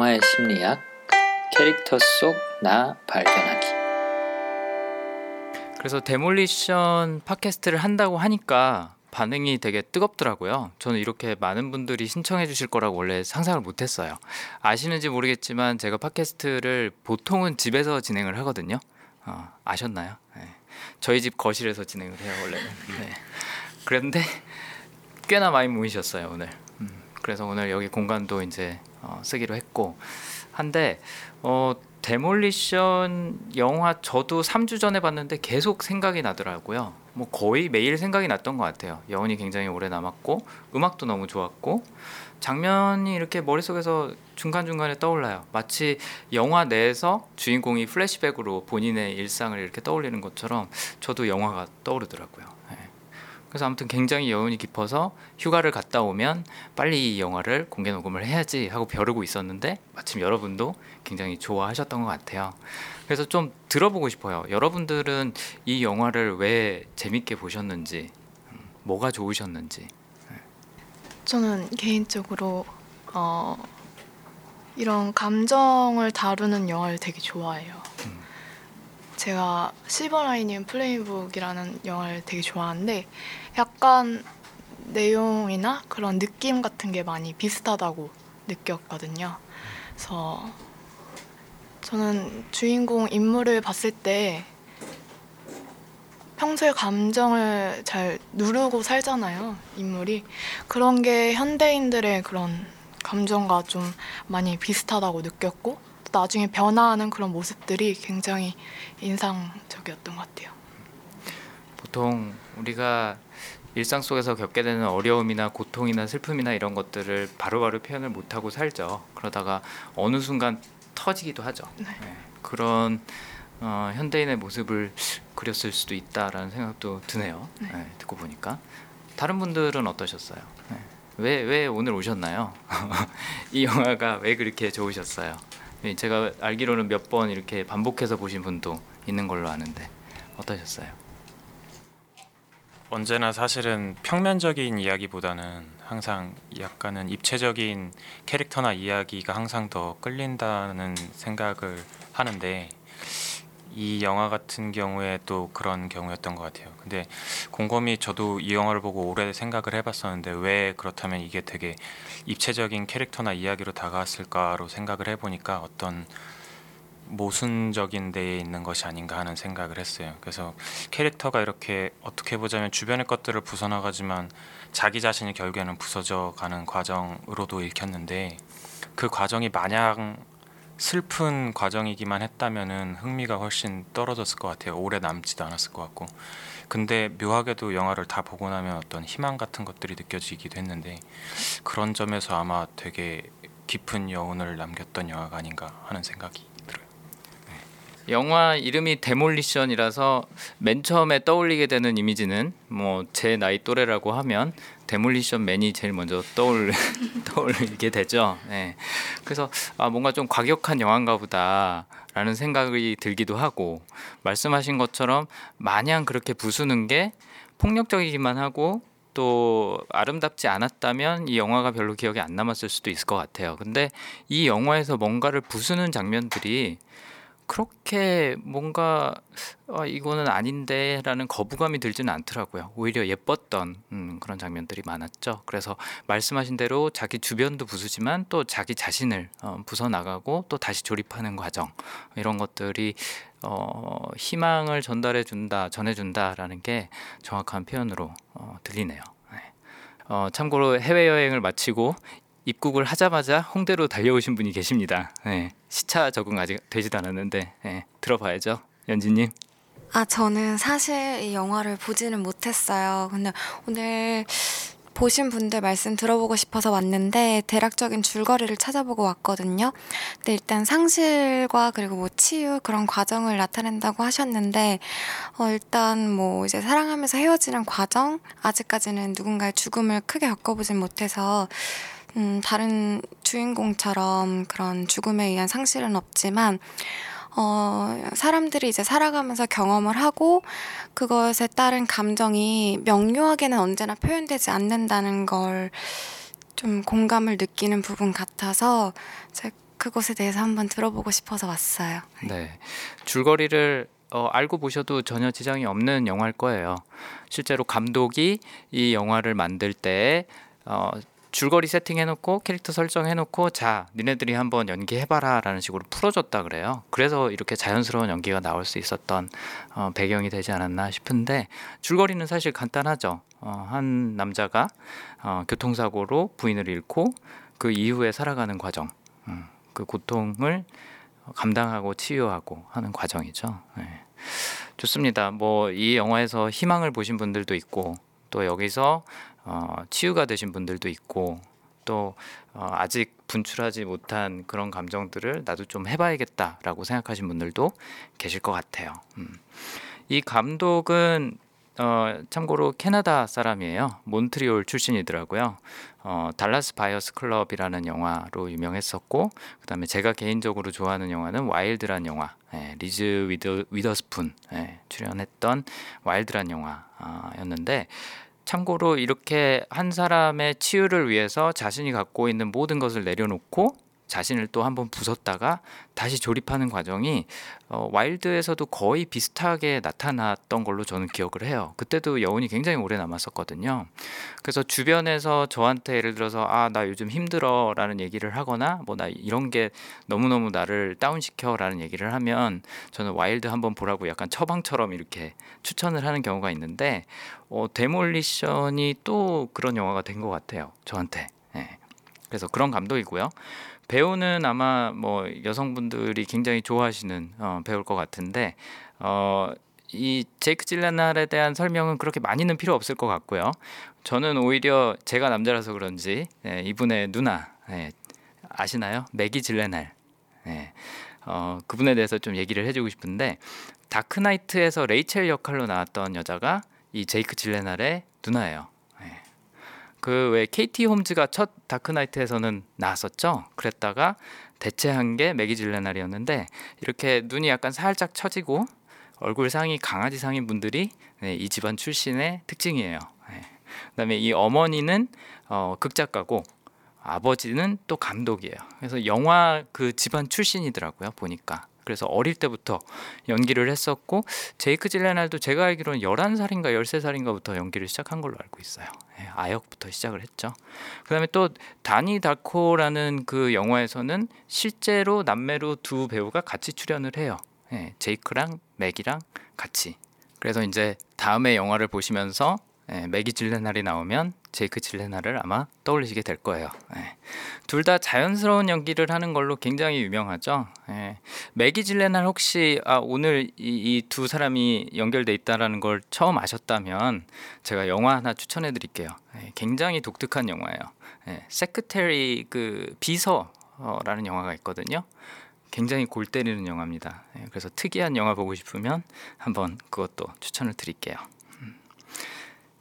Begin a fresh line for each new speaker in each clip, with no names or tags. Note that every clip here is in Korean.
영화의 심리학 캐릭터 속 나 발견하기
그래서 데몰리션 팟캐스트를 한다고 하니까 반응이 되게 뜨겁더라고요. 저는 이렇게 많은 분들이 신청해 주실 거라고 원래 상상을 못 했어요. 아시는지 모르겠지만 제가 팟캐스트를 보통은 집에서 진행을 하거든요. 어, 아셨나요? 네. 저희 집 거실에서 진행을 해요, 원래는. 네. 그런데 꽤나 많이 모이셨어요, 오늘. 음, 그래서 오늘 여기 공간도 이제 어, 쓰기로 했고 한데 어, 데몰리션 영화 저도 3주 전에 봤는데 계속 생각이 나더라고요. 뭐 거의 매일 생각이 났던 것 같아요. 여운이 굉장히 오래 남았고 음악도 너무 좋았고 장면이 이렇게 머릿속에서 중간중간에 떠올라요. 마치 영화 내에서 주인공이 플래시백으로 본인의 일상을 이렇게 떠올리는 것처럼 저도 영화가 떠오르더라고요. 네. 그래서 아무튼 굉장히 여운이 깊어서 휴가를 갔다 오면 빨리 이 영화를 공개 녹음을 해야지 하고 벼르고 있었는데 마침 여러분도 굉장히 좋아하셨던 것 같아요. 그래서 좀 들어보고 싶어요. 여러분들은 이 영화를 왜 재밌게 보셨는지, 음, 뭐가 좋으셨는지.
저는 개인적으로 어, 이런 감정을 다루는 영화를 되게 좋아해요.
음.
제가 실버라이닝 플레이북이라는 영화를 되게 좋아하는데 약간 내용이나 그런 느낌 같은 게 많이 비슷하다고 느꼈거든요. 그래서 저는 주인공 인물을 봤을 때 평소에 감정을 잘 누르고 살잖아요, 인물이. 그런 게 현대인들의 그런 감정과 좀 많이 비슷하다고 느꼈고, 또 나중에 변화하는 그런 모습들이 굉장히 인상적이었던 것 같아요.
보통 우리가 일상 속에서 겪게 되는 어려움이나 고통이나 슬픔이나 이런 것들을 바로바로 표현을 못하고 살죠. 그러다가 어느 순간 터지기도 하죠.
네.
네. 그런 어, 현대인의 모습을 그렸을 수도 있다라는 생각도 드네요.
네.
네, 듣고 보니까 다른 분들은 어떠셨어요? 네. 왜, 왜 오늘 오셨나요? 이 영화가 왜 그렇게 좋으셨어요? 네, 제가 알기로는 몇 번 이렇게 반복해서 보신 분도 있는 걸로 아는데 어떠셨어요?
언제나 사실은 평면적인 이야기보다는 항상 약간은 입체적인 캐릭터나 이야기가 항상 더 끌린다는 생각을 하는데 이 영화 같은 경우에 또 그런 경우였던 것 같아요. 근데 곰곰이 저도 이 영화를 보고 오래 생각을 해봤었는데 왜 그렇다면 이게 되게 입체적인 캐릭터나 이야기로 다가왔을까로 생각을 해보니까 어떤 모순적인 데에 있는 것이 아닌가 하는 생각을 했어요. 그래서 캐릭터가 이렇게 어떻게 보자면 주변의 것들을 부숴나가지만 자기 자신이 결국에는 부서져 가는 과정으로도 읽혔는데 그 과정이 마냥 슬픈 과정이기만 했다면은 흥미가 훨씬 떨어졌을 것 같아요. 오래 남지도 않았을 것 같고. 근데 묘하게도 영화를 다 보고 나면 어떤 희망 같은 것들이 느껴지기도 했는데 그런 점에서 아마 되게 깊은 여운을 남겼던 영화가 아닌가 하는 생각이 들어요.
영화 이름이 데몰리션이라서 맨 처음에 떠올리게 되는 이미지는 뭐 제 나이 또래라고 하면 데몰리션 맨이 제일 먼저 떠올 떠올리게 되죠. 네. 그래서 아 뭔가 좀 과격한 영화인가 보다라는 생각이 들기도 하고 말씀하신 것처럼 마냥 그렇게 부수는 게 폭력적이기만 하고 또 아름답지 않았다면 이 영화가 별로 기억에 안 남았을 수도 있을 것 같아요. 근데 이 영화에서 뭔가를 부수는 장면들이 그렇게 뭔가 아, 이거는 아닌데라는 거부감이 들지는 않더라고요. 오히려 예뻤던 음, 그런 장면들이 많았죠. 그래서 말씀하신 대로 자기 주변도 부수지만 또 자기 자신을 어, 부숴 나가고 또 다시 조립하는 과정 이런 것들이 어, 희망을 전달해 준다, 전해 준다라는 게 정확한 표현으로 어, 들리네요. 네. 어, 참고로 해외 여행을 마치고 입국을 하자마자 홍대로 달려오신 분이 계십니다. 네. 시차 적응 아직 되지도 않았는데 네. 들어봐야죠, 연진님.
아, 저는 사실 이 영화를 보지는 못했어요. 근데 오늘 보신 분들 말씀 들어보고 싶어서 왔는데 대략적인 줄거리를 찾아보고 왔거든요. 근데 일단 상실과 그리고 뭐 치유 그런 과정을 나타낸다고 하셨는데 어 일단 뭐 이제 사랑하면서 헤어지는 과정 아직까지는 누군가의 죽음을 크게 겪어보진 못해서 음 다른 주인공처럼 그런 죽음에 의한 상실은 없지만 어, 사람들이 이제 살아가면서 경험을 하고 그것에 따른 감정이 명료하게는 언제나 표현되지 않는다는 걸 좀 공감을 느끼는 부분 같아서 제 그곳에 대해서 한번 들어보고 싶어서 왔어요.
네. 줄거리를 어, 알고 보셔도 전혀 지장이 없는 영화일 거예요. 실제로 감독이 이 영화를 만들 때 어, 줄거리 세팅해놓고 캐릭터 설정해놓고 자 니네들이 한번 연기해봐라라는 식으로 풀어줬다 그래요. 그래서 이렇게 자연스러운 연기가 나올 수 있었던 어, 배경이 되지 않았나 싶은데 줄거리는 사실 간단하죠. 어, 한 남자가 어, 교통사고로 부인을 잃고 그 이후에 살아가는 과정, 음, 그 고통을 감당하고 치유하고 하는 과정이죠. 네. 좋습니다. 뭐 이 영화에서 희망을 보신 분들도 있고 또 여기서 어, 치유가 되신 분들도 있고 또 어, 아직 분출하지 못한 그런 감정들을 나도 좀 해봐야겠다라고 생각하신 분들도 계실 것 같아요. 음. 이 감독은 어, 참고로 캐나다 사람이에요. 몬트리올 출신이더라고요. 어, 달라스 바이어스 클럽이라는 영화로 유명했었고, 그 다음에 제가 개인적으로 좋아하는 영화는 와일드란 영화, 예, 리즈 위더, 위더스푼 예, 출연했던 와일드란 영화였는데, 참고로 이렇게 한 사람의 치유를 위해서 자신이 갖고 있는 모든 것을 내려놓고 자신을 또 한번 부쉈다가 다시 조립하는 과정이 어, 와일드에서도 거의 비슷하게 나타났던 걸로 저는 기억을 해요. 그때도 여운이 굉장히 오래 남았었거든요. 그래서 주변에서 저한테 예를 들어서 아 나 요즘 힘들어 라는 얘기를 하거나 뭐 나 이런 게 너무너무 나를 다운시켜 라는 얘기를 하면 저는 와일드 한번 보라고 약간 처방처럼 이렇게 추천을 하는 경우가 있는데 어, 데몰리션이 또 그런 영화가 된 것 같아요. 저한테. 네. 그래서 그런 감독이고요. 배우는 아마 뭐 여성분들이 굉장히 좋아하시는 어, 배우일 것 같은데 어, 이 제이크 질레날에 대한 설명은 그렇게 많이는 필요 없을 것 같고요. 저는 오히려 제가 남자라서 그런지 예, 이분의 누나 예, 아시나요? 매기 질레날. 예, 어, 그분에 대해서 좀 얘기를 해주고 싶은데 다크나이트에서 레이첼 역할로 나왔던 여자가 이 제이크 질레날의 누나예요. 그 왜 KT 홈즈가 첫 다크나이트에서는 나왔었죠. 그랬다가 대체한 게 매기 질레날이었는데 이렇게 눈이 약간 살짝 처지고 얼굴 상이 강아지 상인 분들이 네, 이 집안 출신의 특징이에요. 네. 그다음에 이 어머니는 어, 극작가고 아버지는 또 감독이에요. 그래서 영화 그 집안 출신이더라고요. 보니까 그래서 어릴 때부터 연기를 했었고 제이크 질레날도 제가 알기로는 11살인가 13살인가부터 연기를 시작한 걸로 알고 있어요. 예, 아역부터 시작을 했죠. 그다음에 또 다니 다코라는 그 영화에서는 실제로 남매로 두 배우가 같이 출연을 해요. 예, 제이크랑 맥이랑 같이. 그래서 이제 다음에 영화를 보시면서 예, 매기 질레날이 나오면 제이크 질레날을 아마 떠올리시게 될 거예요. 예. 둘다 자연스러운 연기를 하는 걸로 굉장히 유명하죠. 예. 매기 질렌할 혹시 아, 오늘 이 두 사람이 연결돼 있다라는 걸 처음 아셨다면 제가 영화 하나 추천해 드릴게요. 예, 굉장히 독특한 영화예요. 예, Secretary 그 비서라는 영화가 있거든요. 굉장히 골 때리는 영화입니다. 예, 그래서 특이한 영화 보고 싶으면 한번 그것도 추천을 드릴게요.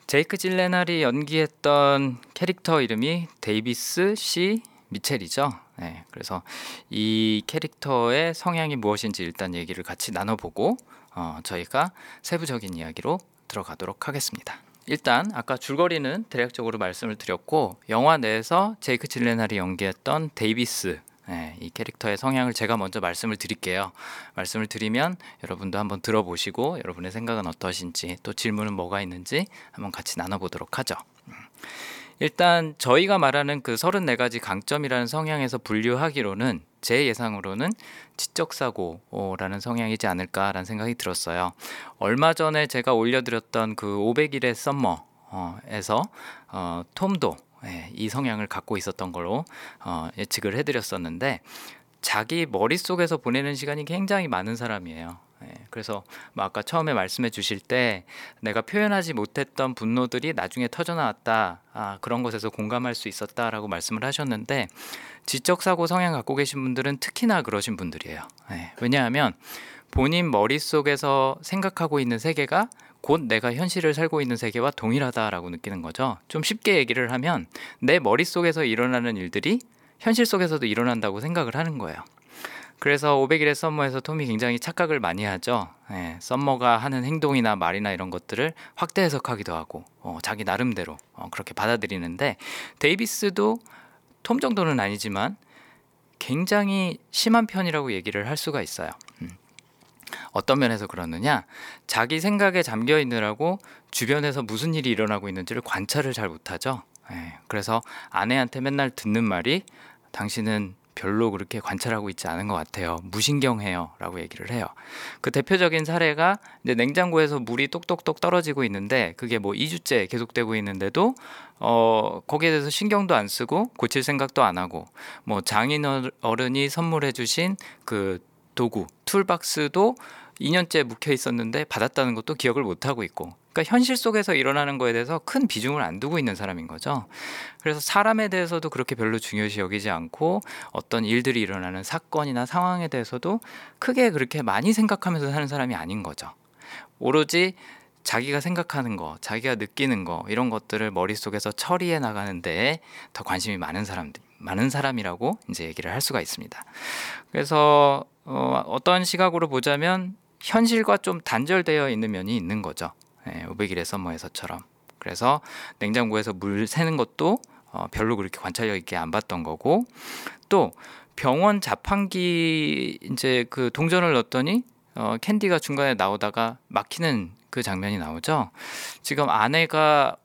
제이크 질렌할이 연기했던 캐릭터 이름이 데이비스 C 미첼이죠. 네, 그래서 이 캐릭터의 성향이 무엇인지 일단 얘기를 같이 나눠보고 어, 저희가 세부적인 이야기로 들어가도록 하겠습니다. 일단 아까 줄거리는 대략적으로 말씀을 드렸고 영화 내에서 제이크 질레날이 연기했던 데이비스 네, 이 캐릭터의 성향을 제가 먼저 말씀을 드릴게요. 말씀을 드리면 여러분도 한번 들어보시고 여러분의 생각은 어떠신지 또 질문은 뭐가 있는지 한번 같이 나눠보도록 하죠. 음. 일단 저희가 말하는 그 34가지 강점이라는 성향에서 분류하기로는 제 예상으로는 지적 사고라는 성향이지 않을까라는 생각이 들었어요. 얼마 전에 제가 올려드렸던 그 500일의 썸머에서 어, 톰도 예, 이 성향을 갖고 있었던 걸로 어, 예측을 해드렸었는데 자기 머릿속에서 보내는 시간이 굉장히 많은 사람이에요. 예, 그래서 뭐 아까 처음에 말씀해 주실 때 내가 표현하지 못했던 분노들이 나중에 터져 나왔다. 아, 그런 것에서 공감할 수 있었다라고 말씀을 하셨는데 지적 사고 성향 갖고 계신 분들은 특히나 그러신 분들이에요. 예, 왜냐하면 본인 머릿속에서 생각하고 있는 세계가 곧 내가 현실을 살고 있는 세계와 동일하다라고 느끼는 거죠. 좀 쉽게 얘기를 하면 내 머릿속에서 일어나는 일들이 현실 속에서도 일어난다고 생각을 하는 거예요. 그래서 500일의 썸머에서 톰이 굉장히 착각을 많이 하죠. 예, 썸머가 하는 행동이나 말이나 이런 것들을 확대 해석하기도 하고 어, 자기 나름대로 어, 그렇게 받아들이는데 데이비스도 톰 정도는 아니지만 굉장히 심한 편이라고 얘기를 할 수가 있어요. 음. 어떤 면에서 그러느냐? 자기 생각에 잠겨 있느라고 주변에서 무슨 일이 일어나고 있는지를 관찰을 잘 못하죠. 예, 그래서 아내한테 맨날 듣는 말이 당신은 별로 그렇게 관찰하고 있지 않은 것 같아요. 무신경해요. 라고 얘기를 해요. 그 대표적인 사례가 이제 냉장고에서 물이 똑똑똑 떨어지고 있는데 그게 뭐 2주째 계속되고 있는데도 어, 거기에 대해서 신경도 안 쓰고 고칠 생각도 안 하고 뭐 장인 어른이 선물해 주신 그 도구, 툴박스도 2년째 묵혀 있었는데 받았다는 것도 기억을 못 하고 있고 그러니까 현실 속에서 일어나는 거에 대해서 큰 비중을 안 두고 있는 사람인 거죠. 그래서 사람에 대해서도 그렇게 별로 중요시 여기지 않고 어떤 일들이 일어나는 사건이나 상황에 대해서도 크게 그렇게 많이 생각하면서 사는 사람이 아닌 거죠. 오로지 자기가 생각하는 거, 자기가 느끼는 거 이런 것들을 머릿속에서 처리해 나가는데 더 관심이 많은 사람들 많은 사람이라고 이제 얘기를 할 수가 있습니다. 그래서 어, 어떤 시각으로 보자면 현실과 좀 단절되어 있는 면이 있는 거죠. 예, 500일의 서머에서처럼. 그래서 냉장고에서 물 새는 것도 어, 별로 그렇게 관찰력 있게 안 봤던 거고 또 병원 자판기 이제 그 동전을 넣었더니 어, 캔디가 중간에 나오다가 막히는 그 장면이 나오죠. 지금 아내가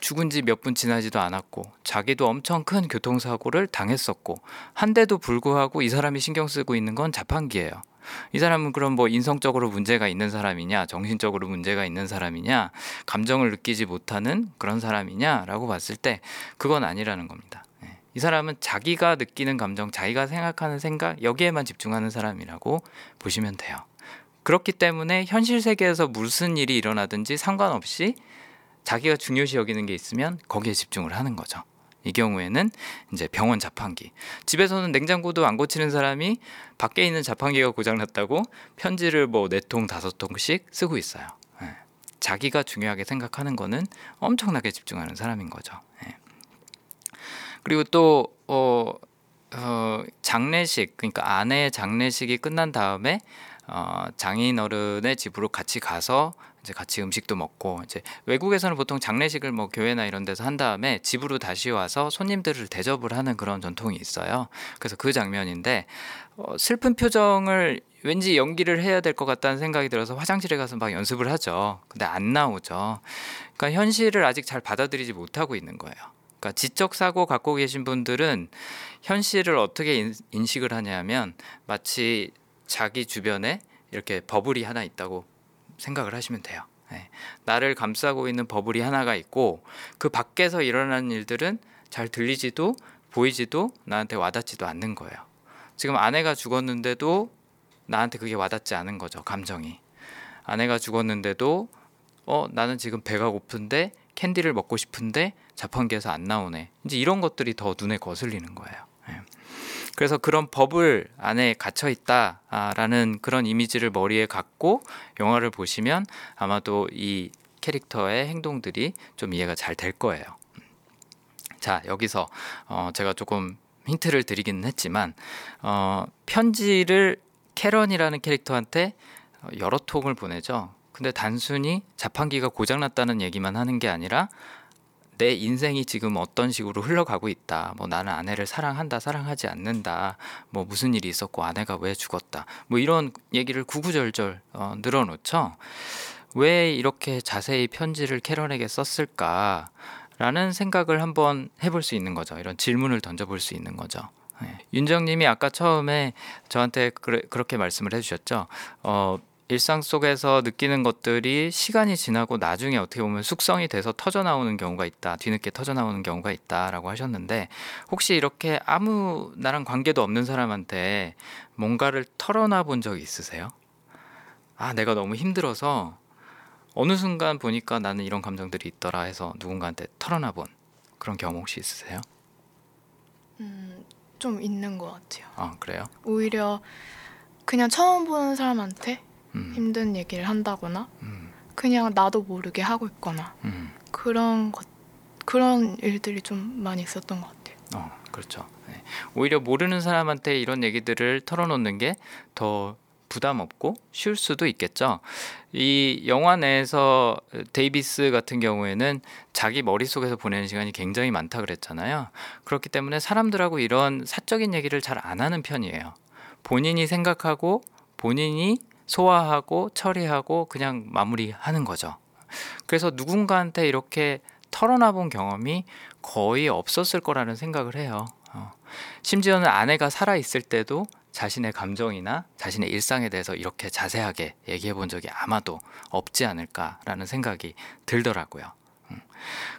죽은 지 몇 분 지나지도 않았고 자기도 엄청 큰 교통사고를 당했었고 한데도 불구하고 이 사람이 신경 쓰고 있는 건 자판기예요. 이 사람은 그럼 뭐 인성적으로 문제가 있는 사람이냐, 정신적으로 문제가 있는 사람이냐, 감정을 느끼지 못하는 그런 사람이냐라고 봤을 때 그건 아니라는 겁니다. 예. 이 사람은 자기가 느끼는 감정, 자기가 생각하는 생각 여기에만 집중하는 사람이라고 보시면 돼요. 그렇기 때문에 현실 세계에서 무슨 일이 일어나든지 상관없이 자기가 중요시 여기는 게 있으면 거기에 집중을 하는 거죠. 이 경우에는 이제 병원 자판기. 집에서는 냉장고도 안 고치는 사람이 밖에 있는 자판기가 고장났다고 편지를 뭐 네 통 다섯 통씩 쓰고 있어요. 예. 자기가 중요하게 생각하는 거는 엄청나게 집중하는 사람인 거죠. 예. 그리고 또 어, 어, 장례식 그러니까 아내의 장례식이 끝난 다음에 어, 장인 어른의 집으로 같이 가서 이제 같이 음식도 먹고 이제 외국에서는 보통 장례식을 뭐 교회나 이런 데서 한 다음에 집으로 다시 와서 손님들을 대접을 하는 그런 전통이 있어요. 그래서 그 장면인데 어, 슬픈 표정을 왠지 연기를 해야 될 것 같다는 생각이 들어서 화장실에 가서 막 연습을 하죠. 근데 안 나오죠. 그러니까 현실을 아직 잘 받아들이지 못하고 있는 거예요. 그러니까 지적 사고 갖고 계신 분들은 현실을 어떻게 인식을 하냐면 마치 자기 주변에 이렇게 버블이 하나 있다고 생각을 하시면 돼요. 네. 나를 감싸고 있는 버블이 하나가 있고 그 밖에서 일어나는 일들은 잘 들리지도 보이지도 나한테 와닿지도 않는 거예요. 지금 아내가 죽었는데도 나한테 그게 와닿지 않은 거죠. 감정이. 아내가 죽었는데도 어 나는 지금 배가 고픈데 캔디를 먹고 싶은데 자판기에서 안 나오네. 이제 이런 것들이 더 눈에 거슬리는 거예요. 그래서 그런 법을 안에 갇혀 있다라는 그런 이미지를 머리에 갖고 영화를 보시면 아마도 이 캐릭터의 행동들이 좀 이해가 잘 될 거예요. 자 여기서 어 제가 조금 힌트를 드리기는 했지만 어 편지를 캐런이라는 캐릭터한테 여러 통을 보내죠. 근데 단순히 자판기가 고장났다는 얘기만 하는 게 아니라 내 인생이 지금 어떤 식으로 흘러가고 있다. 뭐 나는 아내를 사랑한다, 사랑하지 않는다. 뭐 무슨 일이 있었고 아내가 왜 죽었다. 뭐 이런 얘기를 구구절절 어, 늘어놓죠. 왜 이렇게 자세히 편지를 캐런에게 썼을까? 라는 생각을 한번 해볼 수 있는 거죠. 이런 질문을 던져볼 수 있는 거죠. 네. 윤정님이 아까 처음에 저한테 그래, 그렇게 말씀을 해주셨죠. 어, 일상 속에서 느끼는 것들이 시간이 지나고 나중에 어떻게 보면 숙성이 돼서 터져 나오는 경우가 있다. 뒤늦게 터져 나오는 경우가 있다라고 하셨는데 혹시 이렇게 아무 나랑 관계도 없는 사람한테 뭔가를 털어놔 본 적이 있으세요? 아, 내가 너무 힘들어서 어느 순간 보니까 나는 이런 감정들이 있더라 해서 누군가한테 털어놔 본 그런 경험 혹시 있으세요?
음, 좀 있는 것 같아요.
아, 그래요?
오히려 그냥 처음 보는 사람한테
음,
힘든 얘기를 한다거나
음,
그냥 나도 모르게 하고 있거나
음.
그런 것 그런 일들이 좀 많이 있었던 것 같아요.
어, 그렇죠. 네. 오히려 모르는 사람한테 이런 얘기들을 털어놓는 게 더 부담 없고 쉬울 수도 있겠죠. 이 영화 내에서 데이비스 같은 경우에는 자기 머릿속에서 보내는 시간이 굉장히 많다 그랬잖아요. 그렇기 때문에 사람들하고 이런 사적인 얘기를 잘 안 하는 편이에요. 본인이 생각하고 본인이 소화하고 처리하고 그냥 마무리하는 거죠. 그래서 누군가한테 이렇게 털어놔 본 경험이 거의 없었을 거라는 생각을 해요. 어. 심지어는 아내가 살아 있을 때도 자신의 감정이나 자신의 일상에 대해서 이렇게 자세하게 얘기해 본 적이 아마도 없지 않을까라는 생각이 들더라고요. 음.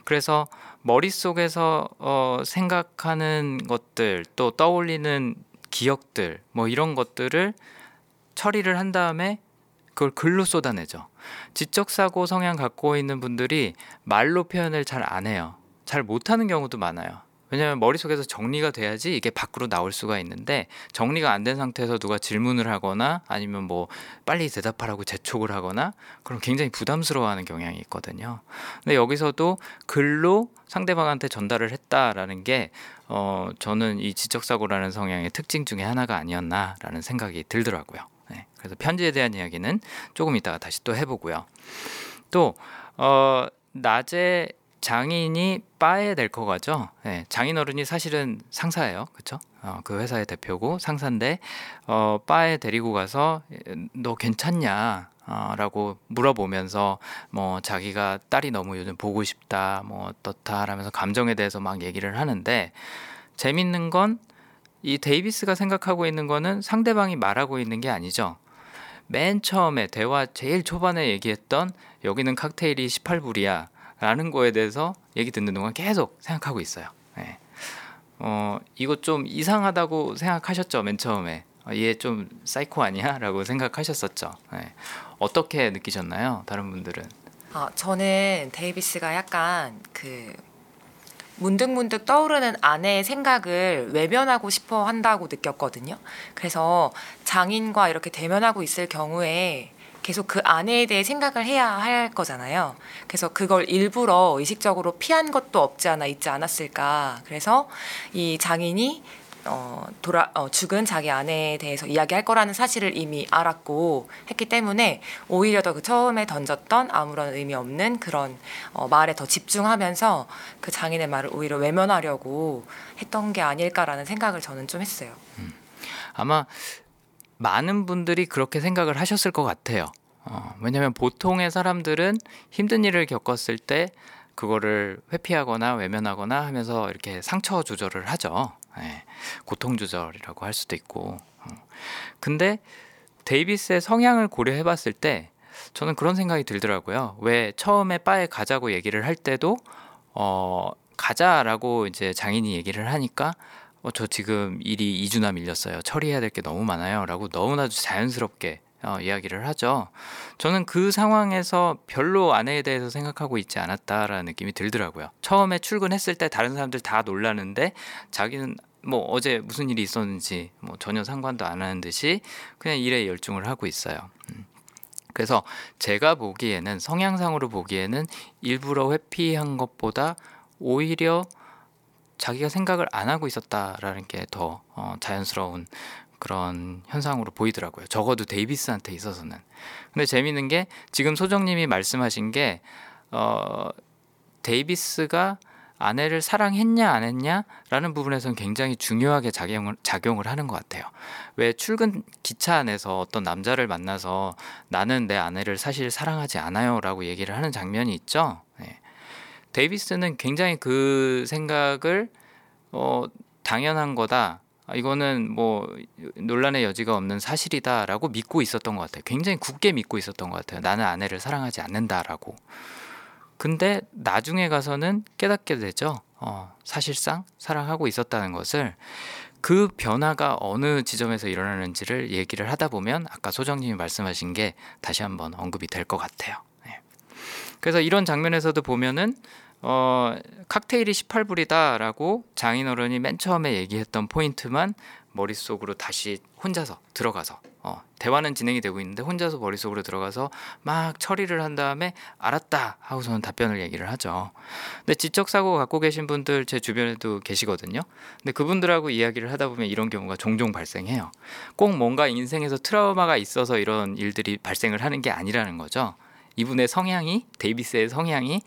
그래서 머릿속에서 어, 생각하는 것들 또 떠올리는 기억들 뭐 이런 것들을 처리를 한 다음에 그걸 글로 쏟아내죠. 지적 사고 성향 갖고 있는 분들이 말로 표현을 잘 안 해요. 잘 못하는 경우도 많아요. 왜냐하면 머릿속에서 정리가 돼야지 이게 밖으로 나올 수가 있는데 정리가 안 된 상태에서 누가 질문을 하거나 아니면 뭐 빨리 대답하라고 재촉을 하거나 그럼 굉장히 부담스러워하는 경향이 있거든요. 근데 여기서도 글로 상대방한테 전달을 했다라는 게 어, 저는 이 지적사고라는 성향의 특징 중에 하나가 아니었나라는 생각이 들더라고요. 네, 그래서 편지에 대한 이야기는 조금 이따가 다시 또 해보고요. 또 어, 낮에 장인이 바에 델커 가죠. 네, 장인어른이 사실은 상사예요, 그렇죠? 어, 그 회사의 대표고 상사인데 어, 바에 데리고 가서 너 괜찮냐? 어, 라고 물어보면서 뭐 자기가 딸이 너무 요즘 보고 싶다 뭐 어떻다 라면서 감정에 대해서 막 얘기를 하는데 재밌는 건 이 데이비스가 생각하고 있는 거는 상대방이 말하고 있는 게 아니죠. 맨 처음에 대화 제일 초반에 얘기했던 여기는 칵테일이 18불이야 라는 거에 대해서 얘기 듣는 동안 계속 생각하고 있어요. 네. 어, 이거 좀 이상하다고 생각하셨죠, 맨 처음에. 어, 얘 좀 사이코 아니야? 라고 생각하셨었죠. 네. 어떻게 느끼셨나요? 다른 분들은?
아, 저는 데이비스가 약간 그 문득문득 떠오르는 아내의 생각을 외면하고 싶어 한다고 느꼈거든요. 그래서 장인과 이렇게 대면하고 있을 경우에 계속 그 아내에 대해 생각을 해야 할 거잖아요. 그래서 그걸 일부러 의식적으로 피한 것도 없지 않아 있지 않았을까. 그래서 이 장인이 어, 돌아 어, 죽은 자기 아내에 대해서 이야기할 거라는 사실을 이미 알았고 했기 때문에 오히려 더 그 처음에 던졌던 아무런 의미 없는 그런 어, 말에 더 집중하면서 그 장인의 말을 오히려 외면하려고 했던 게 아닐까라는 생각을 저는 좀 했어요. 음.
아마 많은 분들이 그렇게 생각을 하셨을 것 같아요. 어, 왜냐하면 보통의 사람들은 힘든 일을 겪었을 때 그거를 회피하거나 외면하거나 하면서 이렇게 상처 조절을 하죠. 네, 고통 조절이라고 할 수도 있고. 어. 근데 데이비스의 성향을 고려해 봤을 때 저는 그런 생각이 들더라고요. 왜 처음에 바에 가자고 얘기를 할 때도 어 가자라고 이제 장인이 얘기를 하니까 어, 저 지금 일이 2주나 밀렸어요. 처리해야 될 게 너무 많아요. 라고 너무나도 자연스럽게 어, 이야기를 하죠. 저는 그 상황에서 별로 아내에 대해서 생각하고 있지 않았다라는 느낌이 들더라고요. 처음에 출근했을 때 다른 사람들 다 놀라는데 자기는 뭐 어제 무슨 일이 있었는지 뭐 전혀 상관도 안 하는 듯이 그냥 일에 열중을 하고 있어요. 음. 그래서 제가 보기에는 성향상으로 보기에는 일부러 회피한 것보다 오히려 자기가 생각을 안 하고 있었다라는 게더 어, 자연스러운 그런 현상으로 보이더라고요. 적어도 데이비스한테 있어서는. 근데 재밌는 게 지금 소정님이 말씀하신 게 어, 데이비스가 아내를 사랑했냐 안 했냐라는 부분에서는 굉장히 중요하게 작용을 작용을 하는 것 같아요. 왜 출근 기차 안에서 어떤 남자를 만나서 나는 내 아내를 사실 사랑하지 않아요라고 얘기를 하는 장면이 있죠. 네. 데이비스는 굉장히 그 생각을 어, 당연한 거다. 이거는 뭐 논란의 여지가 없는 사실이다라고 믿고 있었던 것 같아요. 굉장히 굳게 믿고 있었던 것 같아요. 나는 아내를 사랑하지 않는다라고. 근데 나중에 가서는 깨닫게 되죠. 어, 사실상 사랑하고 있었다는 것을 그 변화가 어느 지점에서 일어나는지를 얘기를 하다 보면 아까 소정님이 말씀하신 게 다시 한번 언급이 될 것 같아요. 네. 그래서 이런 장면에서도 보면은 어, 칵테일이 18불이다라고 장인어른이 맨 처음에 얘기했던 포인트만 머릿속으로 다시 혼자서 들어가서 어, 대화는 진행이 되고 있는데 혼자서 머릿속으로 들어가서 막 처리를 한 다음에 알았다 하고서는 답변을 얘기를 하죠. 근데 지적 사고 갖고 계신 분들 제 주변에도 계시거든요. 근데 그분들하고 이야기를 하다 보면 이런 경우가 종종 발생해요. 꼭 뭔가 인생에서 트라우마가 있어서 이런 일들이 발생을 하는 게 아니라는 거죠. 이분의 성향이 데이비스의 성향이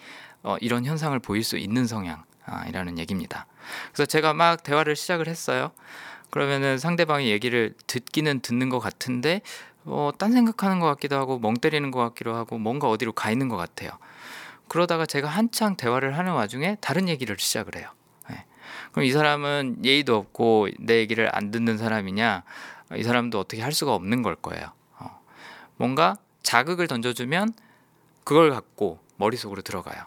어, 이런 현상을 보일 수 있는 성향이라는 얘기입니다. 그래서 제가 막 대화를 시작을 했어요. 그러면은 상대방이 얘기를 듣기는 듣는 것 같은데 어, 딴 생각하는 것 같기도 하고 멍 때리는 것 같기도 하고 뭔가 어디로 가 있는 것 같아요. 그러다가 제가 한창 대화를 하는 와중에 다른 얘기를 시작을 해요. 네. 그럼 이 사람은 예의도 없고 내 얘기를 안 듣는 사람이냐? 이 사람도 어떻게 할 수가 없는 걸 거예요. 어. 뭔가 자극을 던져주면 그걸 갖고 머릿속으로 들어가요.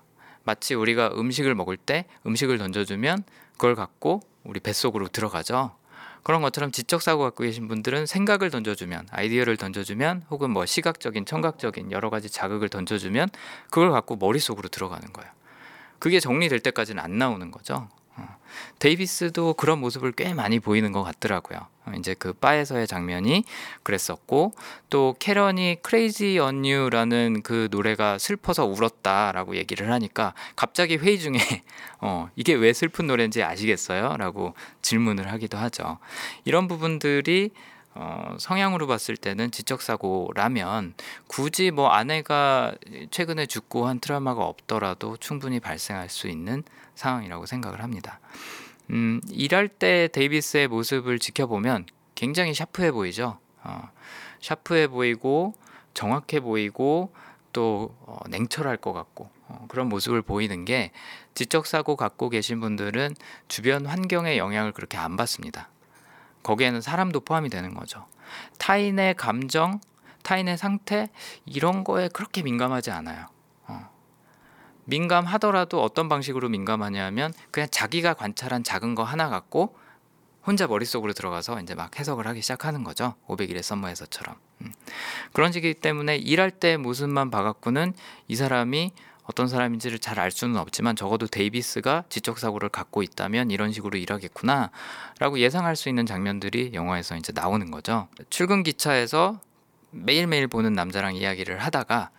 마치 우리가 음식을 먹을 때 음식을 던져주면 그걸 갖고 우리 뱃속으로 들어가죠. 그런 것처럼 지적 사고 갖고 계신 분들은 생각을 던져주면 아이디어를 던져주면 혹은 뭐 시각적인 청각적인 여러 가지 자극을 던져주면 그걸 갖고 머릿속으로 들어가는 거예요. 그게 정리될 때까지는 안 나오는 거죠. 어. 데이비스도 그런 모습을 꽤 많이 보이는 것 같더라고요. 어, 이제 그 바에서의 장면이 그랬었고 또 캐런이 Crazy on You라는 그 노래가 슬퍼서 울었다라고 얘기를 하니까 갑자기 회의 중에 어 이게 왜 슬픈 노래인지 아시겠어요?라고 질문을 하기도 하죠. 이런 부분들이 어, 성향으로 봤을 때는 지적사고라면 굳이 뭐 아내가 최근에 죽고 한 트라우마가 없더라도 충분히 발생할 수 있는 상황이라고 생각을 합니다. 음, 일할 때 데이비스의 모습을 지켜보면 굉장히 샤프해 보이죠. 어, 샤프해 보이고 정확해 보이고 또 어, 냉철할 것 같고 어, 그런 모습을 보이는 게 지적 사고 갖고 계신 분들은 주변 환경의 영향을 그렇게 안 받습니다. 거기에는 사람도 포함이 되는 거죠. 타인의 감정, 타인의 상태 이런 거에 그렇게 민감하지 않아요. 어. 민감하더라도 어떤 방식으로 민감하냐면 그냥 자기가 관찰한 작은 거 하나 갖고 혼자 머릿속으로 들어가서 이제 막 해석을 하기 시작하는 거죠. 500일의 썸머에서처럼. 음. 그런 식이기 때문에 일할 때 모습만 봐갖고는 이 사람이 어떤 사람인지를 잘 알 수는 없지만 적어도 데이비스가 지적 사고를 갖고 있다면 이런 식으로 일하겠구나 라고 예상할 수 있는 장면들이 영화에서 이제 나오는 거죠. 출근 기차에서 매일매일 보는 남자랑 이야기를 하다가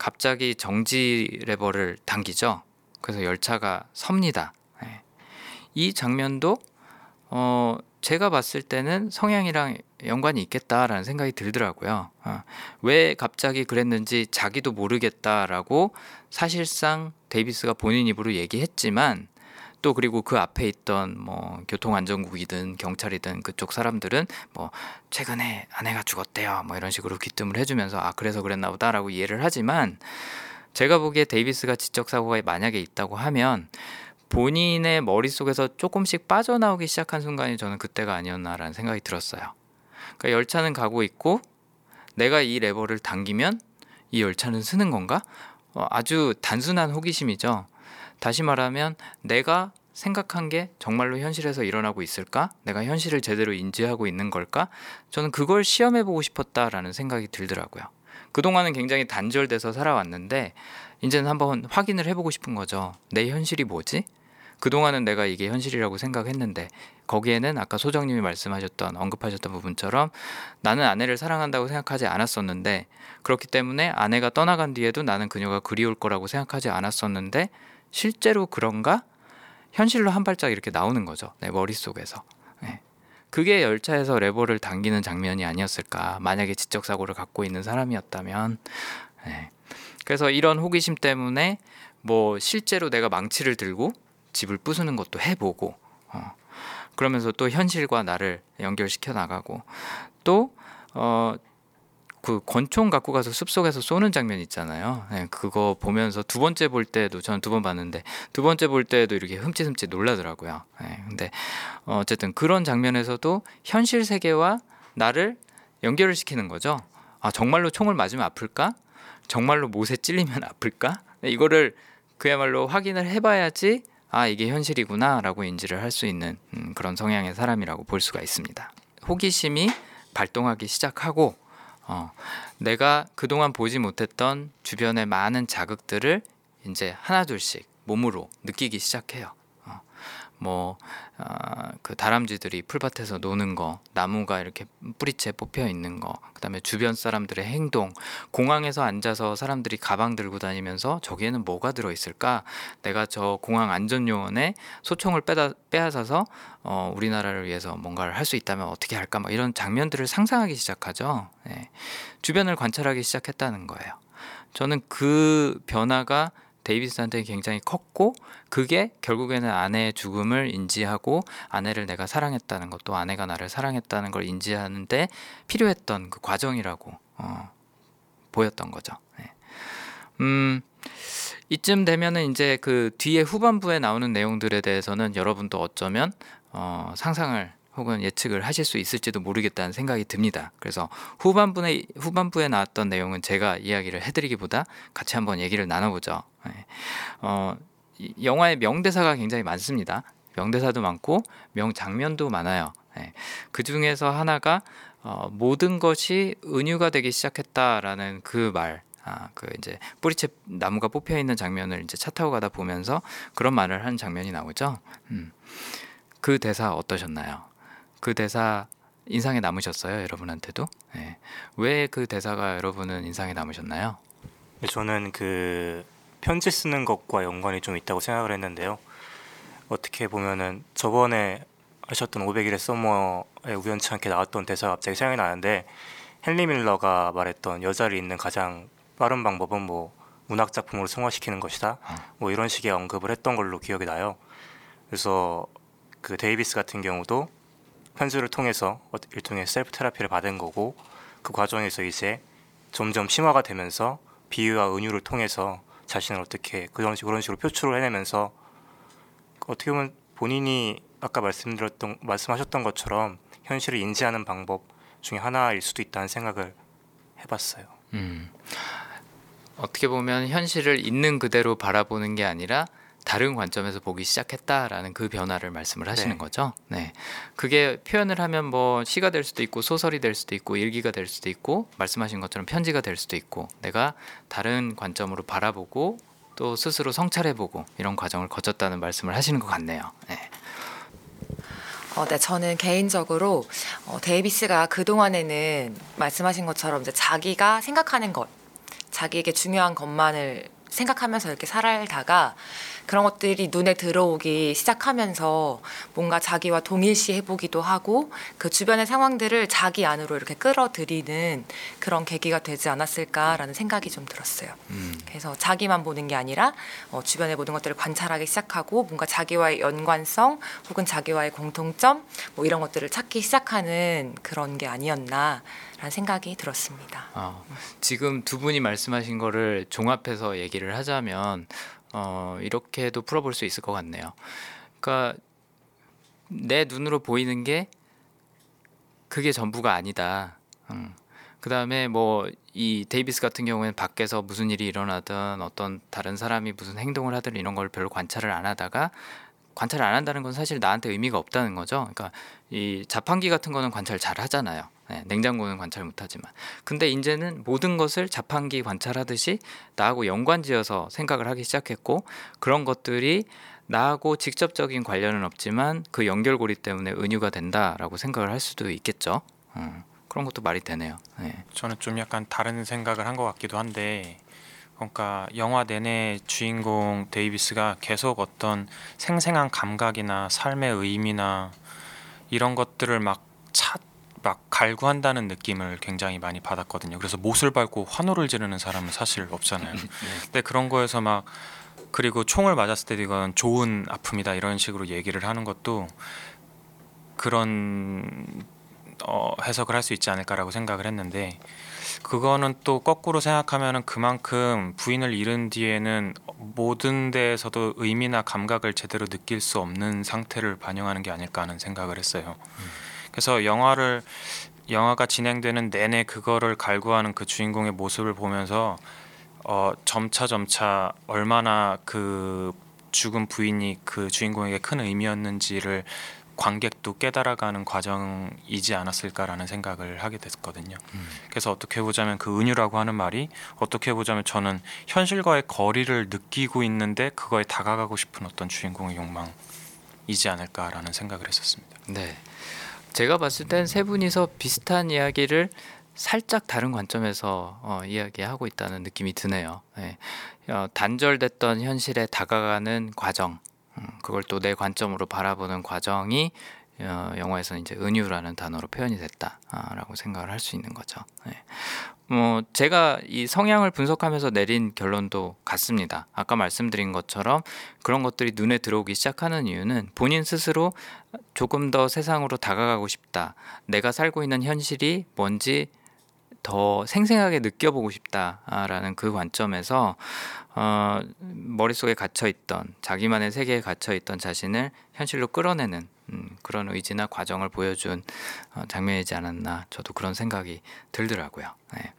갑자기 정지 레버를 당기죠. 그래서 열차가 섭니다. 네. 이 장면도 어 제가 봤을 때는 성향이랑 연관이 있겠다라는 생각이 들더라고요. 어, 왜 갑자기 그랬는지 자기도 모르겠다라고 사실상 데이비스가 본인 입으로 얘기했지만 또 그리고 그 앞에 있던 뭐 교통안전국이든 경찰이든 그쪽 사람들은 뭐 최근에 아내가 죽었대요 뭐 이런 식으로 귀뜸을 해주면서 아 그래서 그랬나 보다라고 이해를 하지만 제가 보기에 데이비스가 지적 사고가 만약에 있다고 하면 본인의 머릿속에서 조금씩 빠져나오기 시작한 순간이 저는 그때가 아니었나라는 생각이 들었어요. 그러니까 열차는 가고 있고 내가 이 레버를 당기면 이 열차는 쓰는 건가? 어, 아주 단순한 호기심이죠. 다시 말하면 내가 생각한 게 정말로 현실에서 일어나고 있을까? 내가 현실을 제대로 인지하고 있는 걸까? 저는 그걸 시험해 보고 싶었다라는 생각이 들더라고요. 그동안은 굉장히 단절돼서 살아왔는데 이제는 한번 확인을 해 보고 싶은 거죠. 내 현실이 뭐지? 그동안은 내가 이게 현실이라고 생각했는데 거기에는 아까 소정님이 말씀하셨던 언급하셨던 부분처럼 나는 아내를 사랑한다고 생각하지 않았었는데 그렇기 때문에 아내가 떠나간 뒤에도 나는 그녀가 그리울 거라고 생각하지 않았었는데 실제로 그런가? 현실로 한 발짝 이렇게 나오는 거죠. 내 머릿속에서. 네. 그게 열차에서 레버를 당기는 장면이 아니었을까. 만약에 지적 사고를 갖고 있는 사람이었다면. 네. 그래서 이런 호기심 때문에 뭐 실제로 내가 망치를 들고 집을 부수는 것도 해보고 어, 그러면서 또 현실과 나를 연결시켜 나가고 또 어, 그 권총 갖고 가서 숲속에서 쏘는 장면 있잖아요. 네, 그거 보면서 두 번째 볼 때도 저는 두 번 봤는데 두 번째 볼 때도 이렇게 흠칫흠칫 놀라더라고요. 네, 근데 어, 어쨌든 그런 장면에서도 현실 세계와 나를 연결을 시키는 거죠. 아 정말로 총을 맞으면 아플까? 정말로 못에 찔리면 아플까? 네, 이거를 그야말로 확인을 해봐야지 아 이게 현실이구나라고 인지를 할 수 있는 음, 그런 성향의 사람이라고 볼 수가 있습니다. 호기심이 발동하기 시작하고 어, 내가 그동안 보지 못했던 주변의 많은 자극들을 이제 하나둘씩 몸으로 느끼기 시작해요. 어, 뭐 아, 그 다람쥐들이 풀밭에서 노는 거, 나무가 이렇게 뿌리채 뽑혀 있는 거, 그다음에 주변 사람들의 행동, 공항에서 앉아서 사람들이 가방 들고 다니면서 저기에는 뭐가 들어 있을까? 내가 저 공항 안전 요원에 소총을 빼다 빼앗아서 어, 우리나라를 위해서 뭔가를 할 수 있다면 어떻게 할까? 막 이런 장면들을 상상하기 시작하죠. 예. 주변을 관찰하기 시작했다는 거예요. 저는 그 변화가 데이비스한테 굉장히 컸고 그게 결국에는 아내의 죽음을 인지하고 아내를 내가 사랑했다는 것도 아내가 나를 사랑했다는 걸 인지하는데 필요했던 그 과정이라고 어, 보였던 거죠. 네. 음 이쯤 되면은 이제 그 뒤에 후반부에 나오는 내용들에 대해서는 여러분도 어쩌면 어, 상상을 혹은 예측을 하실 수 있을지도 모르겠다는 생각이 듭니다. 그래서 후반부에 후반부에 나왔던 내용은 제가 이야기를 해드리기보다 같이 한번 얘기를 나눠보죠. 네. 어, 영화의 명대사가 굉장히 많습니다. 명대사도 많고 명장면도 많아요. 네. 그 중에서 하나가 어, 모든 것이 은유가 되기 시작했다라는 그 말. 아, 그 이제 뿌리채 나무가 뽑혀 있는 장면을 이제 차 타고 가다 보면서 그런 말을 하는 장면이 나오죠. 음. 그 대사 어떠셨나요? 그 대사 인상에 남으셨어요, 여러분한테도? 네. 왜그 대사가 여러분은 인상에 남으셨나요?
네, 저는 그 편지 쓰는 것과 연관이 좀 있다고 생각을 했는데요. 어떻게 보면은 저번에 하셨던 500일의 서머에 우연치 않게 나왔던 대사가 갑자기 생각이 나는데 헨리 밀러가 말했던 여자를 잊는 가장 빠른 방법은 뭐 문학 작품으로 승화시키는 것이다. 뭐 이런 식의 언급을 했던 걸로 기억이 나요. 그래서 그 데이비스 같은 경우도 편지를 통해서 일종의 self therapy를 받은 거고 그 과정에서 이제 점점 심화가 되면서 비유와 은유를 통해서 자신을 어떻게 그런 식으로, 그런 식으로 표출을 해내면서 어떻게 보면 본인이 아까 말씀드렸던 말씀하셨던 것처럼 현실을 인지하는 방법 중에 하나일 수도 있다는 생각을 해봤어요. 음.
어떻게 보면 현실을 있는 그대로 바라보는 게 아니라 다른 관점에서 보기 시작했다라는 그 변화를 말씀을 하시는 네. 거죠. 네. 그게 표현을 하면 뭐 시가 될 수도 있고 소설이 될 수도 있고 일기가 될 수도 있고 말씀하신 것처럼 편지가 될 수도 있고 내가 다른 관점으로 바라보고 또 스스로 성찰해보고 이런 과정을 거쳤다는 말씀을 하시는 것 같네요. 네.
어, 네, 저는 개인적으로 어, 데이비스가 그 동안에는 말씀하신 것처럼 이제 자기가 생각하는 것, 자기에게 중요한 것만을 생각하면서 이렇게 살다가 그런 것들이 눈에 들어오기 시작하면서 뭔가 자기와 동일시 해보기도 하고 그 주변의 상황들을 자기 안으로 이렇게 끌어들이는 그런 계기가 되지 않았을까라는 생각이 좀 들었어요. 음. 그래서 자기만 보는 게 아니라 어, 주변의 모든 것들을 관찰하기 시작하고 뭔가 자기와의 연관성 혹은 자기와의 공통점 뭐 이런 것들을 찾기 시작하는 그런 게 아니었나. 라는 생각이 들었습니다. 어,
지금 두 분이 말씀하신 거를 종합해서 얘기를 하자면 어, 이렇게도 풀어볼 수 있을 것 같네요. 그러니까 내 눈으로 보이는 게 그게 전부가 아니다. 음. 그 다음에 뭐 이 데이비스 같은 경우에는 밖에서 무슨 일이 일어나든 어떤 다른 사람이 무슨 행동을 하든 이런 걸 별로 관찰을 안 하다가 관찰을 안 한다는 건 사실 나한테 의미가 없다는 거죠. 그러니까 이 자판기 같은 거는 관찰 잘 하잖아요. 네, 냉장고는 관찰 못하지만 근데 이제는 모든 것을 자판기 관찰하듯이 나하고 연관지어서 생각을 하기 시작했고 그런 것들이 나하고 직접적인 관련은 없지만 그 연결고리 때문에 은유가 된다라고 생각을 할 수도 있겠죠. 음, 그런 것도 말이 되네요. 네.
저는 좀 약간 다른 생각을 한 것 같기도 한데 그러니까 영화 내내 주인공 데이비스가 계속 어떤 생생한 감각이나 삶의 의미나 이런 것들을 막 찾, 막 갈구한다는 느낌을 굉장히 많이 받았거든요. 그래서 못을 밟고 환호를 지르는 사람은 사실 없잖아요. 네. 근데 그런 거에서 막 그리고 총을 맞았을 때 이건 좋은 아픔이다 이런 식으로 얘기를 하는 것도 그런 어, 해석을 할 수 있지 않을까라고 생각을 했는데 그거는 또 거꾸로 생각하면은 그만큼 부인을 잃은 뒤에는 모든 데에서도 의미나 감각을 제대로 느낄 수 없는 상태를 반영하는 게 아닐까 하는 생각을 했어요. 음. 그래서 영화를 영화가 진행되는 내내 그거를 갈구하는 그 주인공의 모습을 보면서 어, 점차 점차 얼마나 그 죽은 부인이 그 주인공에게 큰 의미였는지를 관객도 깨달아가는 과정이지 않았을까라는 생각을 하게 됐거든요. 음. 그래서 어떻게 보자면 그 은유라고 하는 말이 어떻게 보자면 저는 현실과의 거리를 느끼고 있는데 그거에 다가가고 싶은 어떤 주인공의 욕망 이지 않을까라는 생각을 했었습니다.
네. 제가 봤을 땐 세 분이서 비슷한 이야기를 살짝 다른 관점에서 어, 이야기하고 있다는 느낌이 드네요. 네. 어, 단절됐던 현실에 다가가는 과정, 음, 그걸 또 내 관점으로 바라보는 과정이 어, 영화에서는 이제 은유라는 단어로 표현이 됐다라고 생각을 할 수 있는 거죠. 네. 뭐 제가 이 성향을 분석하면서 내린 결론도 같습니다. 아까 말씀드린 것처럼 그런 것들이 눈에 들어오기 시작하는 이유는 본인 스스로 조금 더 세상으로 다가가고 싶다. 내가 살고 있는 현실이 뭔지 더 생생하게 느껴보고 싶다라는 그 관점에서 어, 머릿속에 갇혀 있던 자기만의 세계에 갇혀 있던 자신을 현실로 끌어내는 음, 그런 의지나 과정을 보여준 어, 장면이지 않았나 저도 그런 생각이 들더라고요. 네.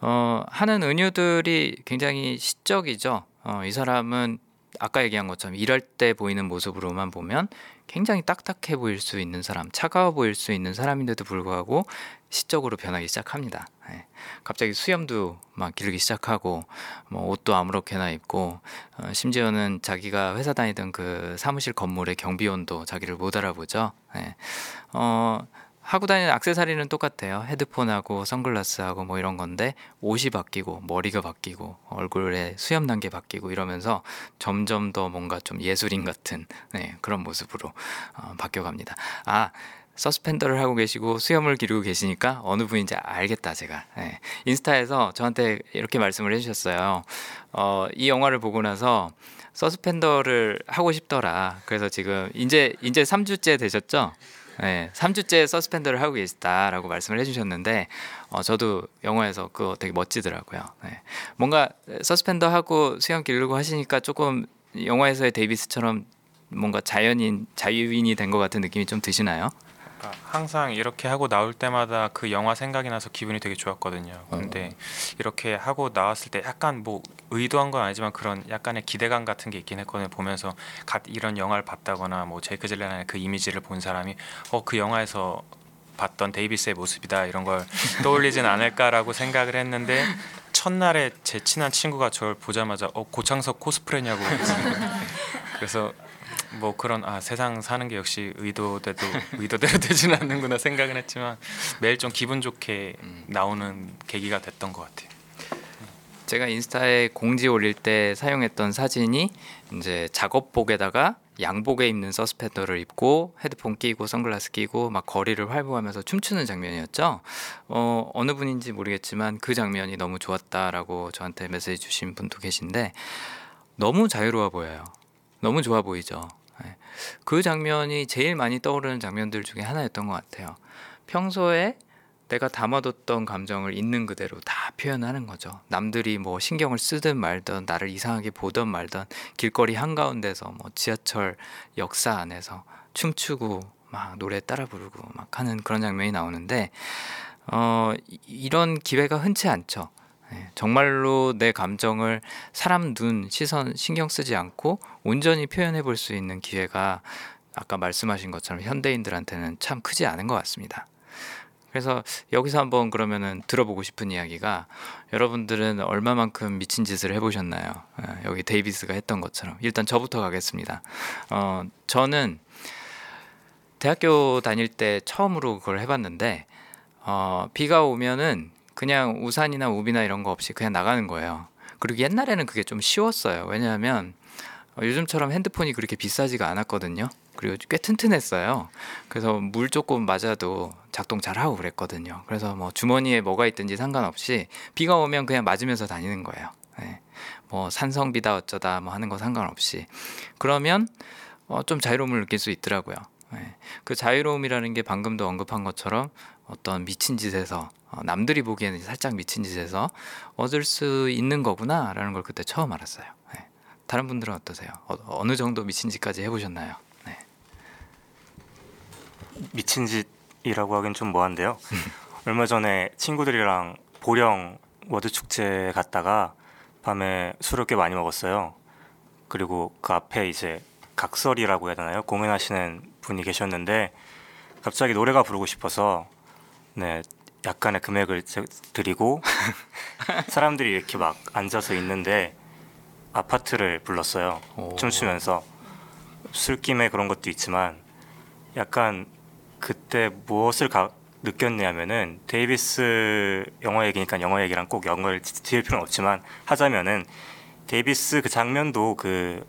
어, 하는 은유들이 굉장히 시적이죠. 어, 이 사람은 아까 얘기한 것처럼 일할 때 보이는 모습으로만 보면 굉장히 딱딱해 보일 수 있는 사람, 차가워 보일 수 있는 사람인데도 불구하고 시적으로 변하기 시작합니다. 네. 갑자기 수염도 막 기르기 시작하고 뭐 옷도 아무렇게나 입고 어, 심지어는 자기가 회사 다니던 그 사무실 건물의 경비원도 자기를 못 알아보죠. 네. 어, 하고 다니는 악세사리는 똑같아요. 헤드폰하고 선글라스하고 뭐 이런 건데 옷이 바뀌고 머리가 바뀌고 얼굴에 수염 난 게 바뀌고 이러면서 점점 더 뭔가 좀 예술인 같은 네, 그런 모습으로 어, 바뀌어갑니다. 아 서스펜더를 하고 계시고 수염을 기르고 계시니까 어느 분인지 알겠다 제가 네. 인스타에서 저한테 이렇게 말씀을 해주셨어요. 어, 이 영화를 보고 나서 서스펜더를 하고 싶더라. 그래서 지금 이제 이제 3주째 되셨죠? 네, 3주째 서스펜더를 하고 계시다라고 말씀을 해주셨는데 어, 저도 영화에서 그거 되게 멋지더라고요. 네. 뭔가 서스펜더 하고 수염 기르고 하시니까 조금 영화에서의 데이비스처럼 뭔가 자연인 자유인이 된 것 같은 느낌이 좀 드시나요?
그러니까 항상 이렇게 하고 나올 때마다 그 영화 생각이 나서 기분이 되게 좋았거든요. 근데 이렇게 하고 나왔을 때 약간 뭐 의도한 건 아니지만 그런 약간의 기대감 같은 게 있긴 했거든요. 보면서 갓 이런 영화를 봤다거나 뭐 제이크 질렌의 그 이미지를 본 사람이 어 그 영화에서 봤던 데이비스의 모습이다 이런 걸 떠올리진 않을까라고 생각을 했는데 첫날에 제 친한 친구가 저를 보자마자 어 고창석 코스프레냐고 그래서 뭐 그런 아 세상 사는 게 역시 의도대로 의도대로 되지는 않는구나 생각은 했지만 매일 좀 기분 좋게 나오는 계기가 됐던 것 같아요.
제가 인스타에 공지 올릴 때 사용했던 사진이 이제 작업복에다가 양복에 입는 서스펜더를 입고 헤드폰 끼고 선글라스 끼고 막 거리를 활보하면서 춤추는 장면이었죠. 어, 어느 분인지 모르겠지만 그 장면이 너무 좋았다라고 저한테 메시지 주신 분도 계신데 너무 자유로워 보여요. 너무 좋아 보이죠. 네. 그 장면이 제일 많이 떠오르는 장면들 중에 하나였던 것 같아요. 평소에 내가 담아뒀던 감정을 있는 그대로 다 표현하는 거죠. 남들이 뭐 신경을 쓰든 말든 나를 이상하게 보든 말든 길거리 한가운데서 뭐 지하철 역사 안에서 춤추고 막 노래 따라 부르고 막 하는 그런 장면이 나오는데 어 이런 기회가 흔치 않죠. 네, 정말로 내 감정을 사람 눈, 시선 신경 쓰지 않고 온전히 표현해 볼 수 있는 기회가 아까 말씀하신 것처럼 현대인들한테는 참 크지 않은 것 같습니다. 그래서 여기서 한번 그러면은 들어보고 싶은 이야기가 여러분들은 얼마만큼 미친 짓을 해보셨나요? 여기 데이비스가 했던 것처럼 일단 저부터 가겠습니다. 어, 저는 대학교 다닐 때 처음으로 그걸 해봤는데 어, 비가 오면은 그냥 우산이나 우비나 이런 거 없이 그냥 나가는 거예요. 그리고 옛날에는 그게 좀 쉬웠어요. 왜냐하면 어, 요즘처럼 핸드폰이 그렇게 비싸지가 않았거든요. 그리고 꽤 튼튼했어요. 그래서 물 조금 맞아도 작동 잘 하고 그랬거든요. 그래서 뭐 주머니에 뭐가 있든지 상관없이 비가 오면 그냥 맞으면서 다니는 거예요. 네. 뭐 산성비다 어쩌다 뭐 하는 거 상관없이 그러면 어, 좀 자유로움을 느낄 수 있더라고요. 네. 그 자유로움이라는 게 방금도 언급한 것처럼 어떤 미친 짓에서 어, 남들이 보기에는 살짝 미친 짓에서 얻을 수 있는 거구나라는 걸 그때 처음 알았어요. 네. 다른 분들은 어떠세요? 어느 정도 미친 짓까지 해보셨나요? 네.
미친 짓이라고 하긴 좀 뭐한데요. 얼마 전에 친구들이랑 보령 머드 축제 갔다가 밤에 술을 꽤 많이 먹었어요. 그리고 그 앞에 이제 각설이라고 해야 되나요? 공연하시는 분이 계셨는데 갑자기 노래가 부르고 싶어서 네 약간의 금액을 드리고 사람들이 이렇게 막 앉아서 있는데 아파트를 불렀어요.
오.
춤추면서 술김에 그런 것도 있지만 약간 그때 무엇을 가, 느꼈냐면은 데이비스 영화 얘기니까 영화 얘기랑 꼭 연결을 지을 필요는 없지만 하자면은 데이비스 그 장면도 그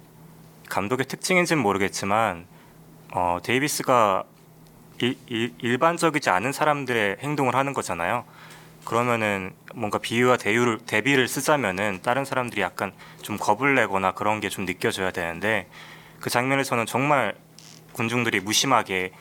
감독의 특징인지는 모르겠지만 어 데이비스가 일, 일, 일 반적이지 않은 사람들의 행동을 하는 거잖아요. 그러면은 뭔가 비유와 대유를 대비를 쓰자면은 다른 사람들이 약간 좀 겁을 내거나 그런 게 좀 느껴져야 되는데 그 장면에서는 정말 군중들이 무심하게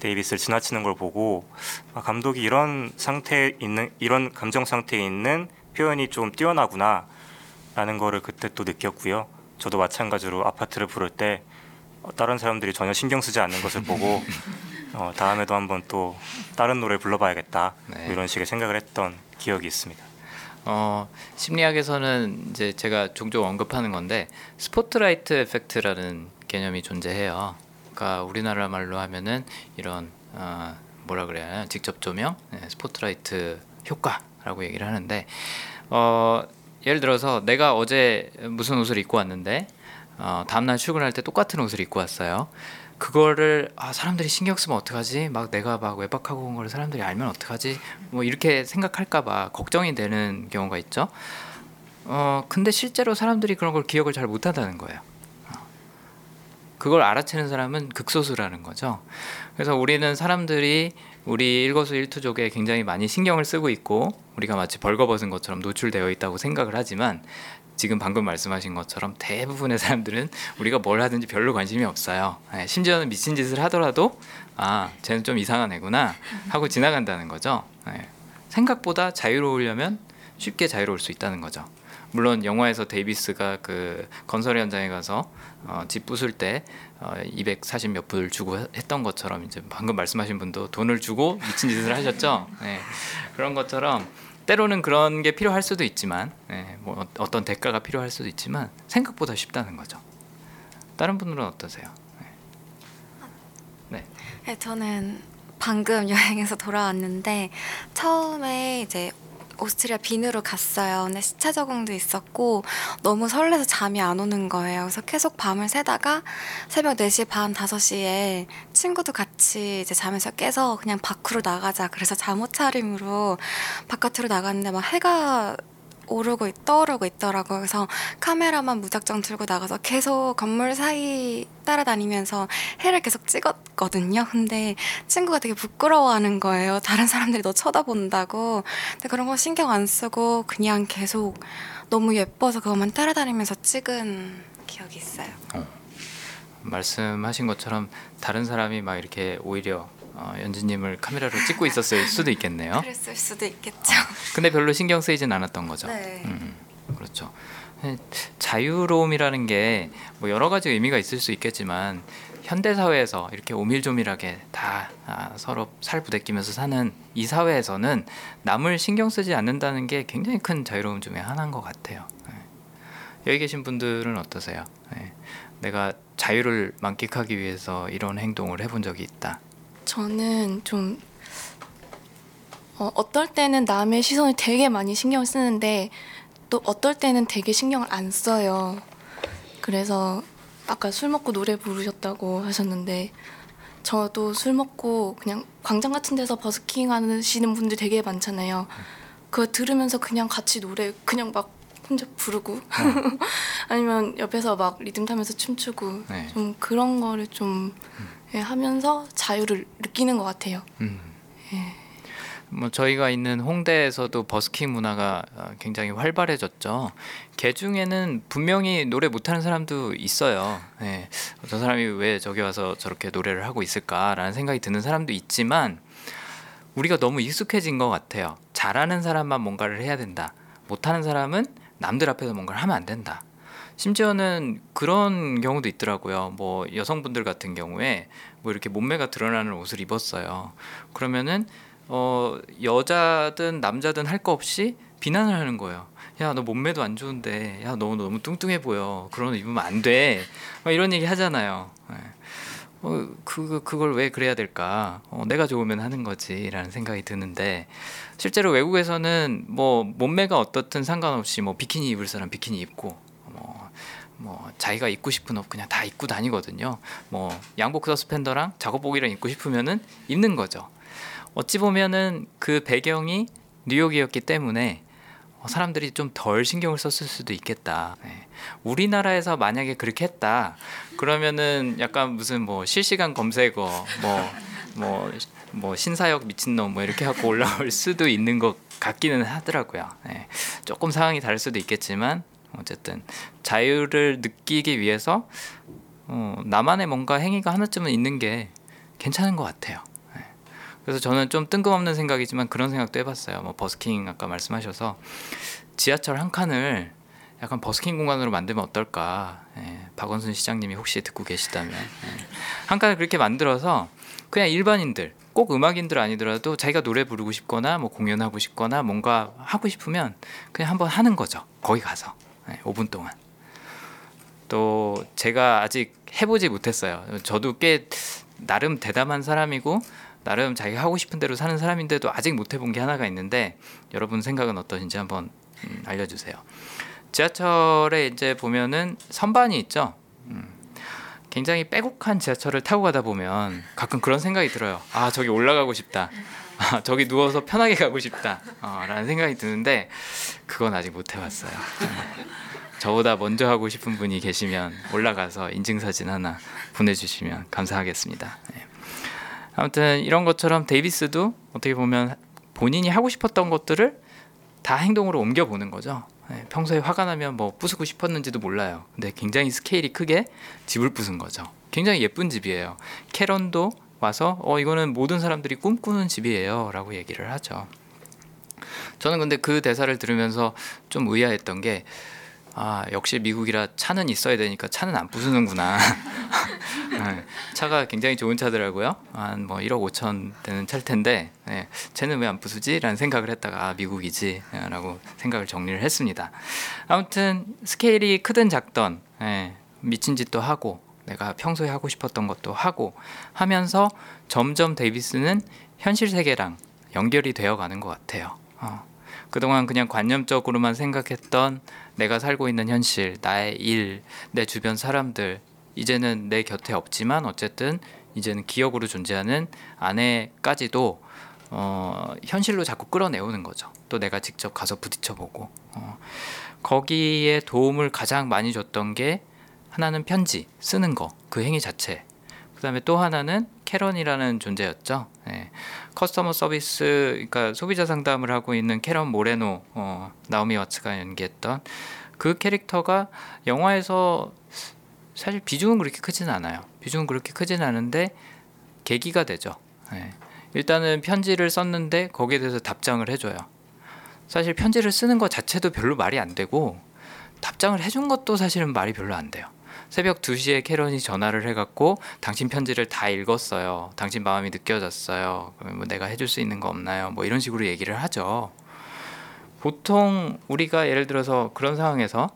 데이비스를 지나치는 걸 보고 아, 감독이 이런 상태에 있는 이런 감정 상태에 있는 표현이 좀 뛰어나구나라는 거를 그때 또 느꼈고요. 저도 마찬가지로 아파트를 부를 때 어, 다른 사람들이 전혀 신경 쓰지 않는 것을 보고 어, 다음에도 한번 또 다른 노래 불러봐야겠다
네.
뭐 이런 식의 생각을 했던 기억이 있습니다.
어, 심리학에서는 이제 제가 종종 언급하는 건데 spotlight effect라는 개념이 존재해요. 그러니까 우리나라 말로 하면은 이런 어, 뭐라 그래야 하나 직접 조명, 네, 스포트라이트 효과라고 얘기를 하는데 어, 예를 들어서 내가 어제 무슨 옷을 입고 왔는데 어, 다음날 출근할 때 똑같은 옷을 입고 왔어요. 그거를 아, 사람들이 신경 쓰면 어떡하지? 막 내가 막 외박하고 온 거를 사람들이 알면 어떡하지? 뭐 이렇게 생각할까 봐 걱정이 되는 경우가 있죠. 어 근데 실제로 사람들이 그런 걸 기억을 잘 못 한다는 거예요. 어. 그걸 알아채는 사람은 극소수라는 거죠. 그래서 우리는 사람들이 우리 일거수일투족에 굉장히 많이 신경을 쓰고 있고 우리가 마치 벌거벗은 것처럼 노출되어 있다고 생각을 하지만 지금 방금 말씀하신 것처럼 대부분의 사람들은 우리가 뭘 하든지 별로 관심이 없어요. 예, 심지어는 미친 짓을 하더라도 아, 쟤는 좀 이상한 애구나 하고 지나간다는 거죠. 예, 생각보다 자유로우려면 쉽게 자유로울 수 있다는 거죠. 물론 영화에서 데이비스가 그 건설 현장에 가서 어, 집 부술 때 어, 240 몇 불 주고 했던 것처럼 이제 방금 말씀하신 분도 돈을 주고 미친 짓을 하셨죠. 네. 그런 것처럼 때로는 그런 게 필요할 수도 있지만 네, 뭐 어- 어떤 대가가 필요할 수도 있지만 생각보다 쉽다는 거죠. 다른 분들은 어떠세요?
네, 저는 방금 여행에서 돌아왔는데 처음에 이제 오스트리아 빈으로 갔어요. 근데 시차 적응도 있었고 너무 설레서 잠이 안 오는 거예요. 그래서 계속 밤을 새다가 새벽 4시 반 5시에 친구도 같이 이제 잠에서 깨서 그냥 밖으로 나가자. 그래서 잠옷 차림으로 바깥으로 나갔는데 막 해가 오르고 있- 떠오르고 있더라고요. 그래서 카메라만 무작정 들고 나가서 계속 건물 사이 따라다니면서 해를 계속 찍었거든요. 근데 친구가 되게 부끄러워하는 거예요. 다른 사람들이 너 쳐다본다고. 근데 그런 거 신경 안 쓰고 그냥 계속 너무 예뻐서 그것만 따라다니면서 찍은 기억이 있어요.
말씀하신 것처럼 다른 사람이 막 이렇게 오히려 어, 연지님을 카메라로 찍고 있었을 수도 있겠네요.
그랬을 수도 있겠죠.
근데 별로 신경 쓰이진 않았던 거죠.
네.
음, 그렇죠. 자유로움이라는 게 뭐 여러 가지 의미가 있을 수 있겠지만 현대 사회에서 이렇게 오밀조밀하게 다 아, 서로 살 부대끼면서 사는 이 사회에서는 남을 신경 쓰지 않는다는 게 굉장히 큰 자유로움 중에 하나인 것 같아요. 네. 여기 계신 분들은 어떠세요? 네. 내가 자유를 만끽하기 위해서 이런 행동을 해본 적이 있다.
저는 좀 어, 어떨 때는 남의 시선을 되게 많이 신경 쓰는데 또 어떨 때는 되게 신경을 안 써요. 그래서 아까 술 먹고 노래 부르셨다고 하셨는데 저도 술 먹고 그냥 광장 같은 데서 버스킹 하시는 분들 되게 많잖아요. 그거 들으면서 그냥 같이 노래 그냥 막 혼자 부르고 아니면 옆에서 막 리듬 타면서 춤추고
네.
좀 그런 거를 좀 예, 하면서 자유를 느끼는 것 같아요.
음. 뭐 저희가 있는 홍대에서도 버스킹 문화가 어, 굉장히 활발해졌죠. 개 중에는 분명히 노래 못하는 사람도 있어요. 예. 저 사람이 왜 저기 와서 저렇게 노래를 하고 있을까라는 생각이 드는 사람도 있지만 우리가 너무 익숙해진 것 같아요. 잘하는 사람만 뭔가를 해야 된다. 못하는 사람은 남들 앞에서 뭔가를 하면 안 된다. 심지어는 그런 경우도 있더라고요. 뭐 여성분들 같은 경우에 뭐 이렇게 몸매가 드러나는 옷을 입었어요. 그러면은 어 여자든 남자든 할 거 없이 비난을 하는 거예요. 야 너 몸매도 안 좋은데 야 너 너무 뚱뚱해 보여. 그런 옷 입으면 안 돼. 막 이런 얘기 하잖아요. 예. 어, 그 그걸 왜 그래야 될까? 어, 내가 좋으면 하는 거지라는 생각이 드는데 실제로 외국에서는 뭐 몸매가 어떻든 상관없이 뭐 비키니 입을 사람 비키니 입고 뭐, 뭐 자기가 입고 싶은 옷 그냥 다 입고 다니거든요. 뭐 양복 서스펜더랑 작업복이랑 입고 싶으면은 입는 거죠. 어찌 보면은 그 배경이 뉴욕이었기 때문에 어, 사람들이 좀 덜 신경을 썼을 수도 있겠다. 네. 우리나라에서 만약에 그렇게 했다, 그러면은 약간 무슨 뭐 실시간 검색어, 뭐 뭐, 뭐 신사역 미친놈 뭐 이렇게 하고 올라올 수도 있는 것 같기는 하더라고요. 네. 조금 상황이 다를 수도 있겠지만 어쨌든 자유를 느끼기 위해서 어, 나만의 뭔가 행위가 하나쯤은 있는 게 괜찮은 것 같아요. 네. 그래서 저는 좀 뜬금없는 생각이지만 그런 생각도 해봤어요. 뭐 버스킹 아까 말씀하셔서 지하철 한 칸을 약간 버스킹 공간으로 만들면 어떨까? 예, 박원순 시장님이 혹시 듣고 계시다면 예. 한 칸을 그렇게 만들어서 그냥 일반인들 꼭 음악인들 아니더라도 자기가 노래 부르고 싶거나 뭐 공연하고 싶거나 뭔가 하고 싶으면 그냥 한번 하는 거죠. 거기 가서 네, 5분 동안. 또 제가 아직 해보지 못했어요. 저도 꽤 나름 대담한 사람이고 나름 자기가 하고 싶은 대로 사는 사람인데도 아직 못 해본 게 하나가 있는데 여러분 생각은 어떠신지 한번 음, 알려주세요. 지하철에 이제 보면은 선반이 있죠. 음, 굉장히 빼곡한 지하철을 타고 가다 보면 가끔 그런 생각이 들어요. 아 저기 올라가고 싶다. 아 저기 누워서 편하게 가고 싶다. 어, 라는 생각이 드는데 그건 아직 못 해봤어요. 네. 저보다 먼저 하고 싶은 분이 계시면 올라가서 인증사진 하나 보내주시면 감사하겠습니다. 네. 아무튼 이런 것처럼 데이비스도 어떻게 보면 본인이 하고 싶었던 것들을 다 행동으로 옮겨보는 거죠. 네, 평소에 화가 나면 뭐 부수고 싶었는지도 몰라요. 근데 굉장히 스케일이 크게 집을 부순 거죠. 굉장히 예쁜 집이에요. 캐런도 와서 어 이거는 모든 사람들이 꿈꾸는 집이에요라고 얘기를 하죠. 저는 근데 그 대사를 들으면서 좀 의아했던 게 아, 역시 미국이라 차는 있어야 되니까 차는 안 부수는구나. 네, 차가 굉장히 좋은 차더라고요. 한 뭐 1억 5천 되는 차일 텐데, 네, 쟤는 왜 안 부수지? 라는 생각을 했다가, 아, 미국이지. 네, 라고 생각을 정리를 했습니다. 아무튼, 스케일이 크든 작던, 네, 미친 짓도 하고, 내가 평소에 하고 싶었던 것도 하고 하면서 점점 데이비스는 현실 세계랑 연결이 되어 가는 것 같아요. 어. 그동안 그냥 관념적으로만 생각했던 내가 살고 있는 현실, 나의 일, 내 주변 사람들, 이제는 내 곁에 없지만 어쨌든 이제는 기억으로 존재하는 아내까지도 어, 현실로 자꾸 끌어내오는 거죠. 또 내가 직접 가서 부딪혀보고 어, 거기에 도움을 가장 많이 줬던 게 하나는 편지 쓰는 거 그 행위 자체 그 다음에 또 하나는 캐런이라는 존재였죠. 네. 커스터머 서비스, 그러니까 소비자 상담을 하고 있는 캐런 모레노, 어, 나오미 와츠가 연기했던 그 캐릭터가 영화에서 사실 비중은 그렇게 크진 않아요. 비중은 그렇게 크진 않은데 계기가 되죠. 네. 일단은 편지를 썼는데 거기에 대해서 답장을 해줘요. 사실 편지를 쓰는 것 자체도 별로 말이 안 되고 답장을 해준 것도 사실은 말이 별로 안 돼요. 새벽 2시에 캐런이 전화를 해갖고 당신 편지를 다 읽었어요. 당신 마음이 느껴졌어요. 뭐 내가 해줄 수 있는 거 없나요? 뭐 이런 식으로 얘기를 하죠. 보통 우리가 예를 들어서 그런 상황에서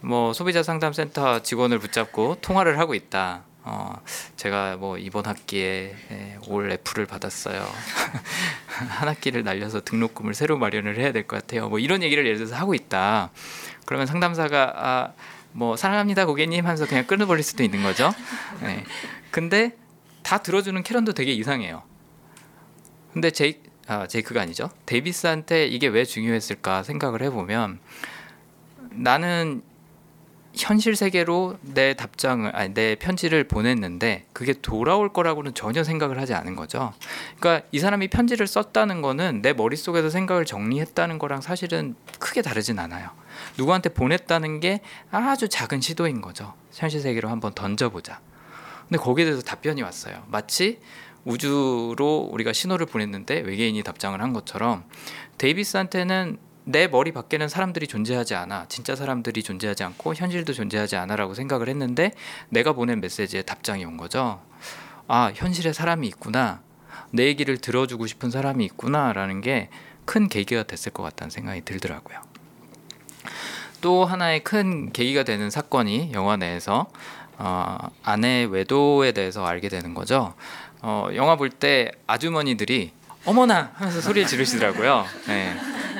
뭐 소비자 상담센터 직원을 붙잡고 통화를 하고 있다. 어, 제가 뭐 이번 학기에 예, 올 F를 받았어요. 한 학기를 날려서 등록금을 새로 마련을 해야 될 것 같아요. 뭐 이런 얘기를 예를 들어서 하고 있다. 그러면 상담사가 아, 뭐 사랑합니다 고객님 하면서 그냥 끊어버릴 수도 있는 거죠. 네. 근데 다 들어주는 캐런도 되게 이상해요. 근데 제이 아 제이크가 아니죠. 데이비스한테 이게 왜 중요했을까 생각을 해보면 나는 현실 세계로 내 답장을 아니 내 편지를 보냈는데 그게 돌아올 거라고는 전혀 생각을 하지 않은 거죠. 그러니까 이 사람이 편지를 썼다는 거는 내 머릿속에서 생각을 정리했다는 거랑 사실은 크게 다르진 않아요. 누구한테 보냈다는 게 아주 작은 시도인 거죠. 현실 세계로 한번 던져보자. 근데 거기에 대해서 답변이 왔어요. 마치 우주로 우리가 신호를 보냈는데 외계인이 답장을 한 것처럼 데이비스한테는 내 머리 밖에는 사람들이 존재하지 않아. 진짜 사람들이 존재하지 않고 현실도 존재하지 않아라고 생각을 했는데 내가 보낸 메시지에 답장이 온 거죠. 아, 현실에 사람이 있구나. 내 얘기를 들어주고 싶은 사람이 있구나라는 게 큰 계기가 됐을 것 같다는 생각이 들더라고요. 또 하나의 큰 계기가 되는 사건이 영화 내에서 어, 아내 외도에 대해서 알게 되는 거죠. 어, 영화 볼 때 아주머니들이 어머나 하면서 소리를 지르시더라고요. 네.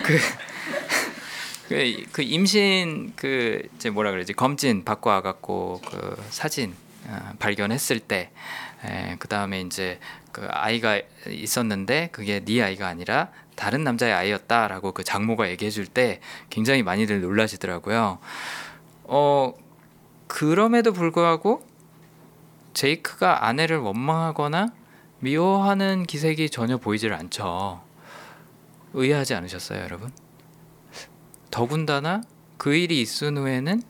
그 그, 그 임신 그 이제 뭐라 그러지 검진 받고 와갖고 그 사진 어, 발견했을 때, 그 다음에 이제 그 아이가 있었는데 그게 네 아이가 아니라 다른 남자의 아이였다라고 그 장모가 얘기해 줄 때 굉장히 많이들 놀라시더라고요. 어 그럼에도 불구하고 제이크가 아내를 원망하거나 미워하는 기색이 전혀 보이질 않죠. 의아하지 않으셨어요, 여러분? 더군다나 그 일이 있은 후에는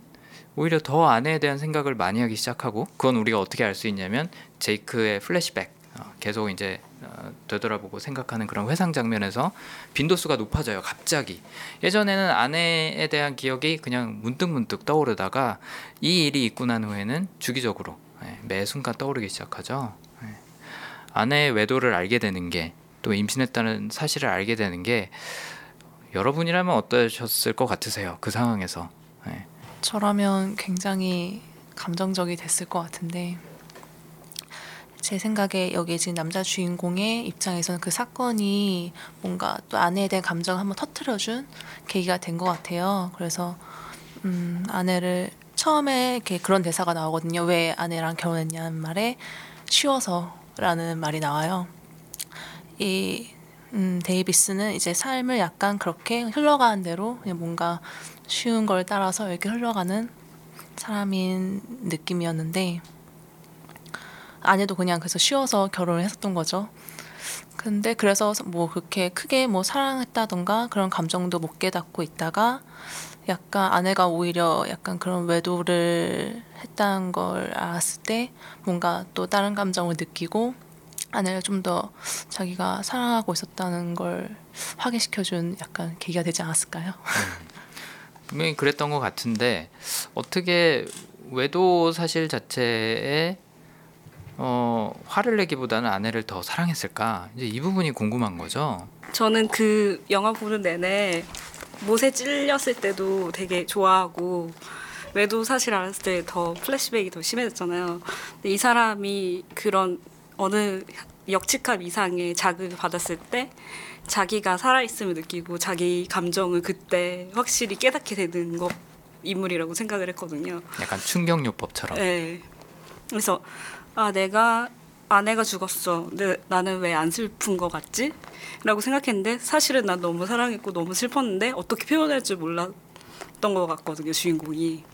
오히려 더 아내에 대한 생각을 많이 하기 시작하고 그건 우리가 어떻게 알 수 있냐면 제이크의 플래시백 어, 계속 이제 어, 되돌아보고 생각하는 그런 회상 장면에서 빈도수가 높아져요 갑자기 예전에는 아내에 대한 기억이 그냥 문득문득 떠오르다가 이 일이 있고 난 후에는 주기적으로 예, 매 순간 떠오르기 시작하죠 예. 아내의 외도를 알게 되는 게 또 임신했다는 사실을 알게 되는 게 여러분이라면 어떠셨을 것 같으세요 그 상황에서 예.
저라면 굉장히 감정적이 됐을 것 같은데 제 생각에 여기 지금 남자 주인공의 입장에서는 그 사건이 뭔가 또 아내에 대한 감정을 한번 터트려준 계기가 된 것 같아요. 그래서 음, 아내를 처음에 이렇게 그런 대사가 나오거든요. 왜 아내랑 결혼했냐는 말에 쉬워서라는 말이 나와요. 이 음, 데이비스는 이제 삶을 약간 그렇게 흘러가는 대로 그냥 뭔가 쉬운 걸 따라서 이렇게 흘러가는 사람인 느낌이었는데 아내도 그냥 그래서 쉬워서 결혼을 했었던 거죠. 근데 그래서 뭐 그렇게 크게 뭐 사랑했다던가 그런 감정도 못 깨닫고 있다가 약간 아내가 오히려 약간 그런 외도를 했다는 걸 알았을 때 뭔가 또 다른 감정을 느끼고 아내를 좀 더 자기가 사랑하고 있었다는 걸 확인시켜준 약간 계기가 되지 않았을까요?
분명히 그랬던 것 같은데 어떻게 외도 사실 자체에 어, 화를 내기보다는 아내를 더 사랑했을까? 이제 이 부분이 궁금한 거죠.
저는 그 영화 보는 내내 못에 찔렸을 때도 되게 좋아하고 외도 사실 알았을 때 더 플래시백이 더 심해졌잖아요. 근데 이 사람이 그런 어느 역칙함 이상의 자극을 받았을 때 자기가 살아있음을 느끼고 자기 감정을 그때 확실히 깨닫게 되는 것 인물이라고 생각을 했거든요.
약간 충격요법처럼.
네. 그래서 아 내가 아내가 죽었어. 근데 나는 왜 안 슬픈 것 같지? 라고 생각했는데 사실은 난 너무 사랑했고 너무 슬펐는데 어떻게 표현할 줄 몰랐던 것 같거든요 주인공이.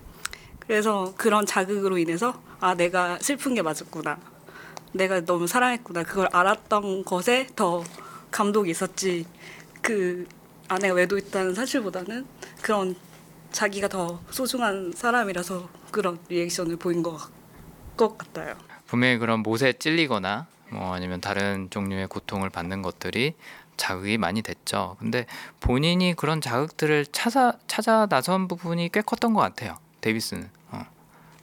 그래서 그런 자극으로 인해서 아 내가 슬픈 게 맞았구나. 내가 너무 사랑했구나. 그걸 알았던 것에 더 감동이 있었지. 그 아내가 외도했다는 사실보다는 그런 자기가 더 소중한 사람이라서 그런 리액션을 보인 것, 같- 것 같아요.
분명히 그런 못에 찔리거나 뭐 아니면 다른 종류의 고통을 받는 것들이 자극이 많이 됐죠. 근데 본인이 그런 자극들을 찾아 찾아 나선 부분이 꽤 컸던 것 같아요. 데이비스는 어.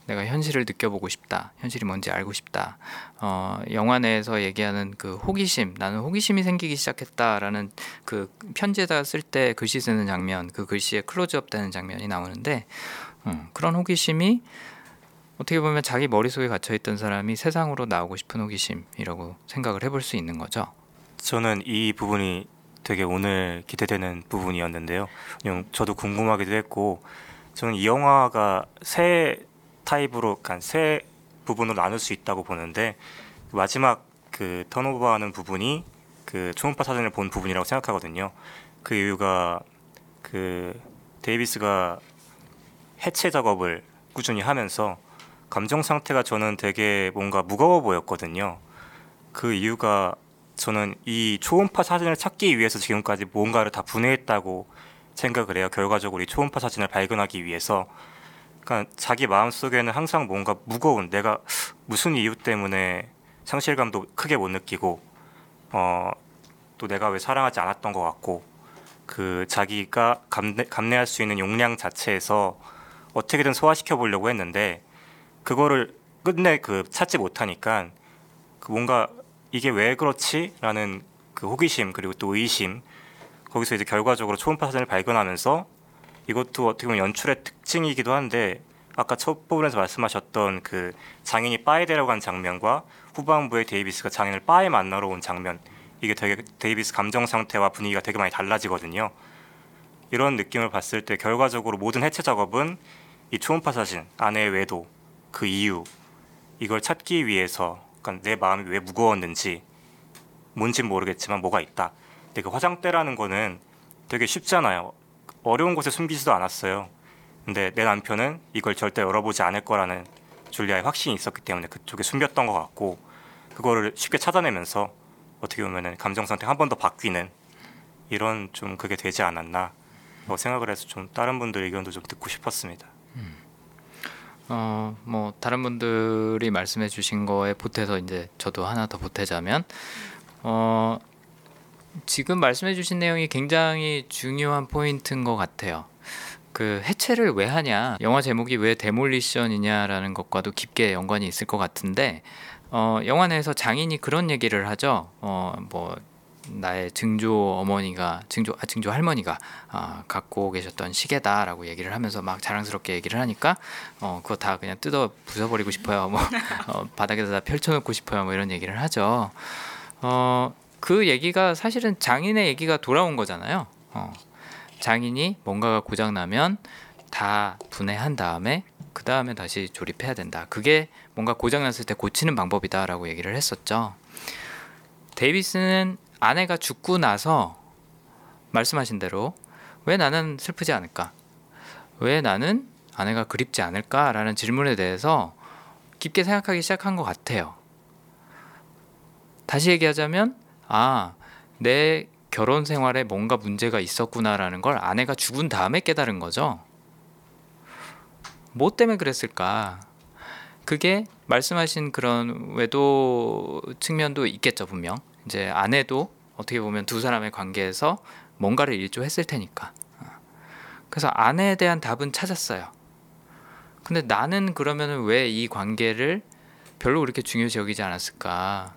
내가 현실을 느껴보고 싶다. 현실이 뭔지 알고 싶다. 어, 영화 내에서 얘기하는 그 호기심, 나는 호기심이 생기기 시작했다라는 그 편지에다 쓸 때 글씨 쓰는 장면, 그 글씨에 클로즈업 되는 장면이 나오는데 음, 그런 호기심이 어떻게 보면 자기 머릿속에 갇혀 있던 사람이 세상으로 나오고 싶은 호기심이라고 생각을 해볼 수 있는 거죠.
저는 이 부분이 되게 오늘 기대되는 부분이었는데요. 그냥 저도 궁금하기도 했고 저는 이 영화가 세 타입으로 그러니까 세 부분으로 나눌 수 있다고 보는데 그 마지막 그 턴오버하는 부분이 그 초음파 사진을 본 부분이라고 생각하거든요. 그 이유가 그 데이비스가 해체 작업을 꾸준히 하면서 감정 상태가 저는 되게 뭔가 무거워 보였거든요. 그 이유가 저는 이 초음파 사진을 찾기 위해서 지금까지 뭔가를 다 분해했다고 생각을 해요. 결과적으로 이 초음파 사진을 발견하기 위해서. 그러니까 자기 마음 속에는 항상 뭔가 무거운 내가 무슨 이유 때문에 상실감도 크게 못 느끼고 어, 또 내가 왜 사랑하지 않았던 것 같고 그 자기가 감내, 감내할 수 있는 용량 자체에서 어떻게든 소화시켜 보려고 했는데 그거를 끝내 그 찾지 못하니까 그 뭔가 이게 왜 그렇지라는 그 호기심 그리고 또 의심 거기서 이제 결과적으로 초음파 사진을 발견하면서 이것도 어떻게 보면 연출의 특징이기도 한데 아까 첫 부분에서 말씀하셨던 그 장인이 바에 데려간 장면과 후반부에 데이비스가 장인을 바에 만나러 온 장면 이게 되게 데이비스 감정 상태와 분위기가 되게 많이 달라지거든요. 이런 느낌을 봤을 때 결과적으로 모든 해체 작업은 이 초음파 사진 아내의 외도 그 이유 이걸 찾기 위해서 그러니까 내 마음이 왜 무거웠는지 뭔진 모르겠지만 뭐가 있다. 근데 그 화장대라는 거는 되게 쉽잖아요. 어려운 곳에 숨기지도 않았어요. 근데 내 남편은 이걸 절대 열어보지 않을 거라는 줄리아의 확신이 있었기 때문에 그쪽에 숨겼던 것 같고 그거를 쉽게 찾아내면서 어떻게 보면은 감정 상태 한 번 더 바뀌는 이런 좀 그게 되지 않았나 뭐 생각을 해서 좀 다른 분들 의견도 좀 듣고 싶었습니다.
어, 뭐 다른 분들이 말씀해 주신 거에 보태서 이제 저도 하나 더 보태자면 어, 지금 말씀해 주신 내용이 굉장히 중요한 포인트인 것 같아요. 그 해체를 왜 하냐, 영화 제목이 왜 데몰리션이냐라는 것과도 깊게 연관이 있을 것 같은데, 어, 영화 내에서 장인이 그런 얘기를 하죠. 어, 뭐 나의 증조 어머니가 증조 아, 증조 할머니가 아, 갖고 계셨던 시계다라고 얘기를 하면서 막 자랑스럽게 얘기를 하니까 어, 그거 다 그냥 뜯어 부숴버리고 싶어요. 뭐 어, 바닥에다 다 펼쳐놓고 싶어요. 뭐 이런 얘기를 하죠. 어, 그 얘기가 사실은 장인의 얘기가 돌아온 거잖아요. 어, 장인이 뭔가가 고장 나면 다 분해한 다음에 그 다음에 다시 조립해야 된다. 그게 뭔가 고장 났을 때 고치는 방법이다라고 얘기를 했었죠. 데이비스는 아내가 죽고 나서 말씀하신 대로 왜 나는 슬프지 않을까? 왜 나는 아내가 그립지 않을까라는 질문에 대해서 깊게 생각하기 시작한 것 같아요. 다시 얘기하자면 아, 내 결혼 생활에 뭔가 문제가 있었구나라는 걸 아내가 죽은 다음에 깨달은 거죠. 뭐 때문에 그랬을까? 그게 말씀하신 그런 외도 측면도 있겠죠, 분명. 이제 아내도 어떻게 보면 두 사람의 관계에서 뭔가를 일조했을 테니까. 그래서 아내에 대한 답은 찾았어요. 근데 나는 그러면은 왜이 관계를 별로 그렇게 중요시 여기지 않았을까?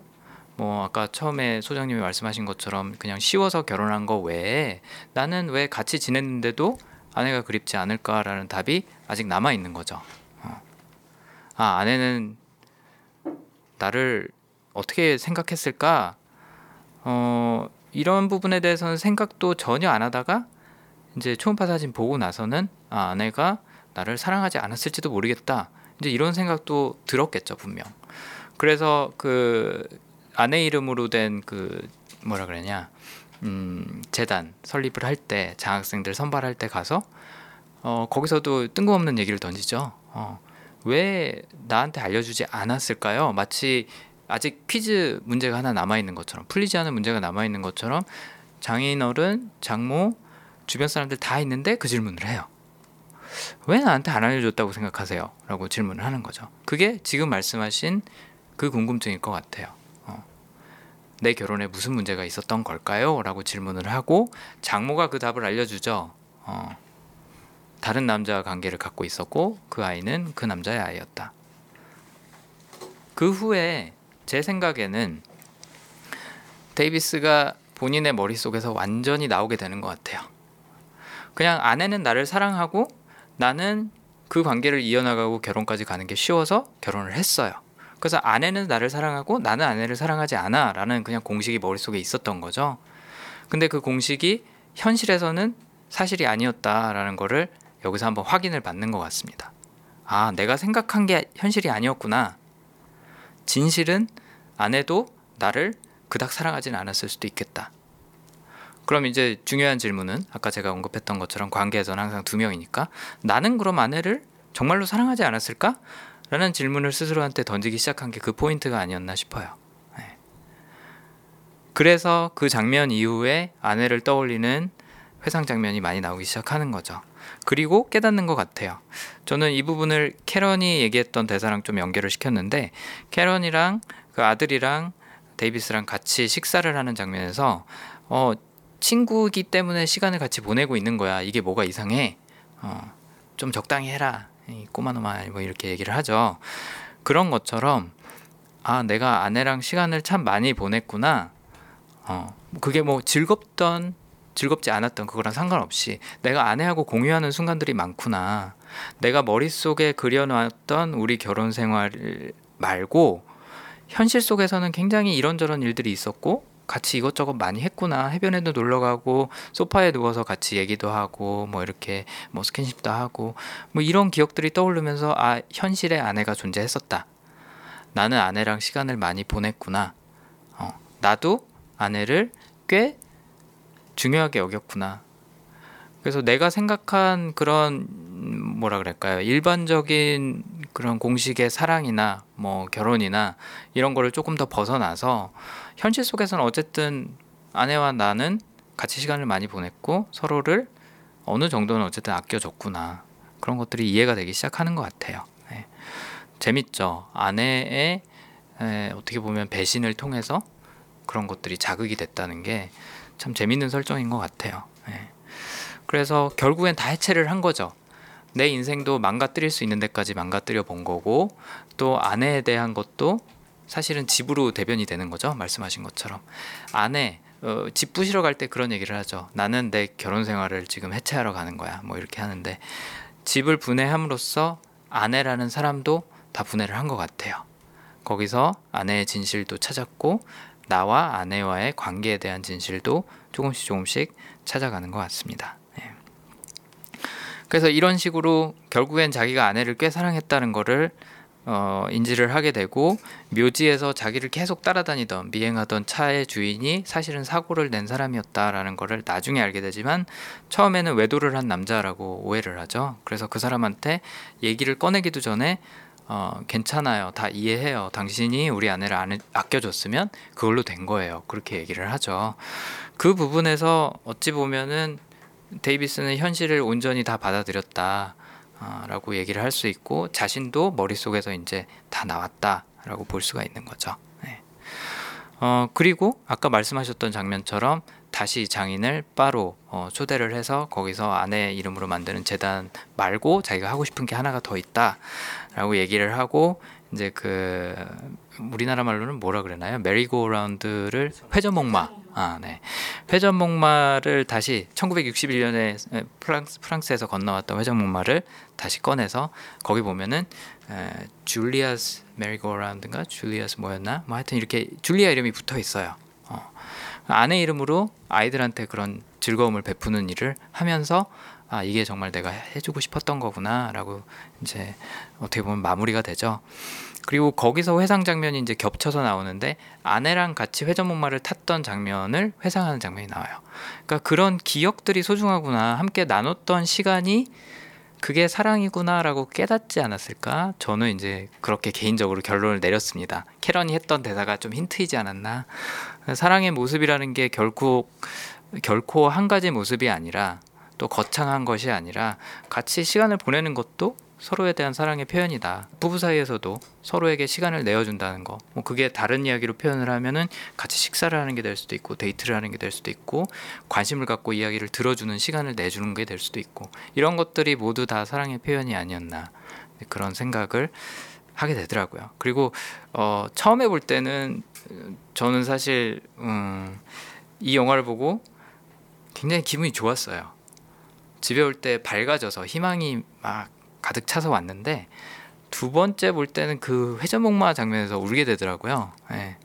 뭐 아까 처음에 소장님이 말씀하신 것처럼 그냥 쉬워서 결혼한 거 외에 나는 왜 같이 지냈는데도 아내가 그립지 않을까라는 답이 아직 남아 있는 거죠. 어. 아 아내는 나를 어떻게 생각했을까? 어 이런 부분에 대해서는 생각도 전혀 안 하다가 이제 초음파 사진 보고 나서는 아 아내가 나를 사랑하지 않았을지도 모르겠다. 이제 이런 생각도 들었겠죠 분명. 그래서 그 아내 이름으로 된 그 뭐라 그러냐 음, 재단 설립을 할 때 장학생들 선발할 때 가서 어, 거기서도 뜬금없는 얘기를 던지죠. 어, 왜 나한테 알려주지 않았을까요? 마치 아직 퀴즈 문제가 하나 남아 있는 것처럼 풀리지 않은 문제가 남아 있는 것처럼 장인어른, 장모, 주변 사람들 다 있는데 그 질문을 해요. 왜 나한테 안 알려줬다고 생각하세요? 라고 질문을 하는 거죠. 그게 지금 말씀하신 그 궁금증일 것 같아요. 어. 내 결혼에 무슨 문제가 있었던 걸까요? 라고 질문을 하고 장모가 그 답을 알려주죠. 어. 다른 남자와 관계를 갖고 있었고 그 아이는 그 남자의 아이였다. 그 후에 제 생각에는 데이비스가 본인의 머릿속에서 완전히 나오게 되는 것 같아요. 그냥 아내는 나를 사랑하고 나는 그 관계를 이어나가고 결혼까지 가는 게 쉬워서 결혼을 했어요. 그래서 아내는 나를 사랑하고 나는 아내를 사랑하지 않아 라는 그냥 공식이 머릿속에 있었던 거죠. 근데 그 공식이 현실에서는 사실이 아니었다라는 거를 여기서 한번 확인을 받는 것 같습니다. 아, 내가 생각한 게 현실이 아니었구나. 진실은 아내도 나를 그닥 사랑하지는 않았을 수도 있겠다. 그럼 이제 중요한 질문은 아까 제가 언급했던 것처럼 관계에서는 항상 두 명이니까 나는 그럼 아내를 정말로 사랑하지 않았을까? 라는 질문을 스스로한테 던지기 시작한 게 그 포인트가 아니었나 싶어요. 네. 그래서 그 장면 이후에 아내를 떠올리는 회상 장면이 많이 나오기 시작하는 거죠. 그리고 깨닫는 것 같아요. 저는 이 부분을 캐런이 얘기했던 대사랑 좀 연결을 시켰는데 캐런이랑 그 아들이랑 데이비스랑 같이 식사를 하는 장면에서 어 친구기 때문에 시간을 같이 보내고 있는 거야. 이게 뭐가 이상해? 어, 좀 적당히 해라. 이 꼬마놈아 뭐 이렇게 얘기를 하죠. 그런 것처럼 아 내가 아내랑 시간을 참 많이 보냈구나. 어 그게 뭐 즐겁던 즐겁지 않았던 그거랑 상관없이 내가 아내하고 공유하는 순간들이 많구나. 내가 머릿속에 그려놨던 우리 결혼 생활 말고 현실 속에서는 굉장히 이런저런 일들이 있었고 같이 이것저것 많이 했구나. 해변에도 놀러 가고 소파에 누워서 같이 얘기도 하고 뭐 이렇게 뭐 스킨십도 하고 뭐 이런 기억들이 떠오르면서 아 현실에 아내가 존재했었다. 나는 아내랑 시간을 많이 보냈구나. 어, 나도 아내를 꽤 중요하게 여겼구나 그래서 내가 생각한 그런 음, 뭐라 그럴까요 일반적인 그런 공식의 사랑이나 뭐 결혼이나 이런 거를 조금 더 벗어나서 현실 속에서는 어쨌든 아내와 나는 같이 시간을 많이 보냈고 서로를 어느 정도는 어쨌든 아껴줬구나 그런 것들이 이해가 되기 시작하는 것 같아요. 네. 재밌죠. 아내의 에, 어떻게 보면 배신을 통해서 그런 것들이 자극이 됐다는 게 참 재밌는 설정인 것 같아요. 네. 그래서 결국엔 다 해체를 한 거죠. 내 인생도 망가뜨릴 수 있는 데까지 망가뜨려 본 거고 또 아내에 대한 것도 사실은 집으로 대변이 되는 거죠. 말씀하신 것처럼 아내 어, 집 부시러 갈 때 그런 얘기를 하죠. 나는 내 결혼 생활을 지금 해체하러 가는 거야. 뭐 이렇게 하는데 집을 분해함으로써 아내라는 사람도 다 분해를 한 것 같아요. 거기서 아내의 진실도 찾았고 나와 아내와의 관계에 대한 진실도 조금씩 조금씩 찾아가는 것 같습니다. 네. 그래서 이런 식으로 결국엔 자기가 아내를 꽤 사랑했다는 거를 어, 인지를 하게 되고 묘지에서 자기를 계속 따라다니던 미행하던 차의 주인이 사실은 사고를 낸 사람이었다라는 거를 나중에 알게 되지만 처음에는 외도를 한 남자라고 오해를 하죠. 그래서 그 사람한테 얘기를 꺼내기도 전에 어, 괜찮아요. 다 이해해요. 당신이 우리 아내를 안, 아껴줬으면 그걸로 된 거예요. 그렇게 얘기를 하죠. 그 부분에서 어찌 보면은 데이비스는 현실을 온전히 다 받아들였다. 라고 얘기를 할 수 있고 자신도 머릿속에서 이제 다 나왔다라고 볼 수가 있는 거죠. 네. 어, 그리고 아까 말씀하셨던 장면처럼 다시 장인을 바로 어, 초대를 해서 거기서 아내 이름으로 만드는 재단 말고 자기가 하고 싶은 게 하나가 더 있다 라고 얘기를 하고 이제 그 우리나라 말로는 뭐라 그러나요? 메리고라운드를 회전목마. 아, 네. 회전목마를 다시 1961년에 프랑스 프랑스에서 건너왔던 회전목마를 다시 꺼내서 거기 보면은 에, 줄리아스 메리고라운드인가 줄리아스 뭐였나? 뭐 하여튼 이렇게 줄리아 이름이 붙어 있어요. 어. 아내 이름으로 아이들한테 그런 즐거움을 베푸는 일을 하면서 아 이게 정말 내가 해주고 싶었던 거구나라고 이제 어떻게 보면 마무리가 되죠. 그리고 거기서 회상 장면이 이제 겹쳐서 나오는데 아내랑 같이 회전목마를 탔던 장면을 회상하는 장면이 나와요. 그러니까 그런 기억들이 소중하구나. 함께 나눴던 시간이 그게 사랑이구나라고 깨닫지 않았을까? 저는 이제 그렇게 개인적으로 결론을 내렸습니다. 캐런이 했던 대사가 좀 힌트이지 않았나? 사랑의 모습이라는 게 결코 결코 한 가지 모습이 아니라 또 거창한 것이 아니라 같이 시간을 보내는 것도 서로에 대한 사랑의 표현이다. 부부 사이에서도 서로에게 시간을 내어준다는 거. 뭐 그게 다른 이야기로 표현을 하면은 같이 식사를 하는 게 될 수도 있고 데이트를 하는 게 될 수도 있고 관심을 갖고 이야기를 들어주는 시간을 내주는 게 될 수도 있고 이런 것들이 모두 다 사랑의 표현이 아니었나 그런 생각을 하게 되더라고요. 그리고 어, 처음에 볼 때는 저는 사실 음, 이 영화를 보고 굉장히 기분이 좋았어요. 집에 올 때 밝아져서 희망이 막 가득 차서 왔는데 두 번째 볼 때는 그 회전목마 장면에서 울게 되더라고요. 네.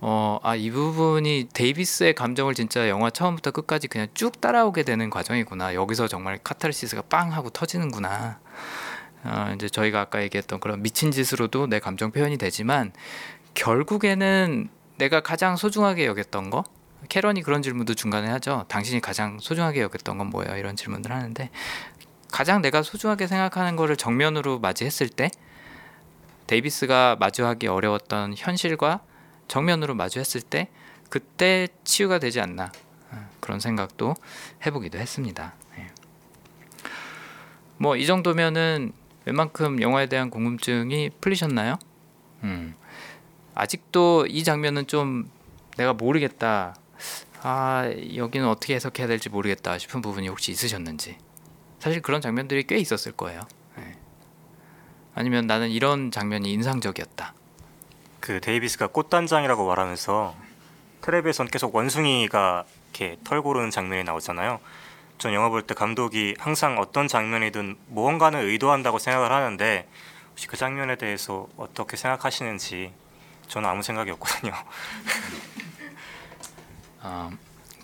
어, 아, 이 부분이 데이비스의 감정을 진짜 영화 처음부터 끝까지 그냥 쭉 따라오게 되는 과정이구나. 여기서 정말 카타르시스가 빵 하고 터지는구나. 어, 이제 저희가 아까 얘기했던 그런 미친 짓으로도 내 감정 표현이 되지만 결국에는 내가 가장 소중하게 여겼던 거 캐런이 그런 질문도 중간에 하죠. 당신이 가장 소중하게 여겼던 건 뭐예요? 이런 질문을 하는데 가장 내가 소중하게 생각하는 거를 정면으로 맞이했을 때 데이비스가 마주하기 어려웠던 현실과 정면으로 마주했을 때 그때 치유가 되지 않나 어, 그런 생각도 해보기도 했습니다. 예. 뭐이 정도면은 웬만큼 영화에 대한 궁금증이 풀리셨나요? 음. 아직도 이 장면은 좀 내가 모르겠다. 아 여기는 어떻게 해석해야 될지 모르겠다 싶은 부분이 혹시 있으셨는지 사실 그런 장면들이 꽤 있었을 거예요. 네. 아니면 나는 이런 장면이 인상적이었다.
그 데이비스가 꽃단장이라고 말하면서 텔레비에선 계속 원숭이가 이렇게 털 고르는 장면이 나오잖아요. 전 영화 볼 때 감독이 항상 어떤 장면이든 무언가는 의도한다고 생각을 하는데 혹시 그 장면에 대해서 어떻게 생각하시는지 저는 아무 생각이 없거든요.
어,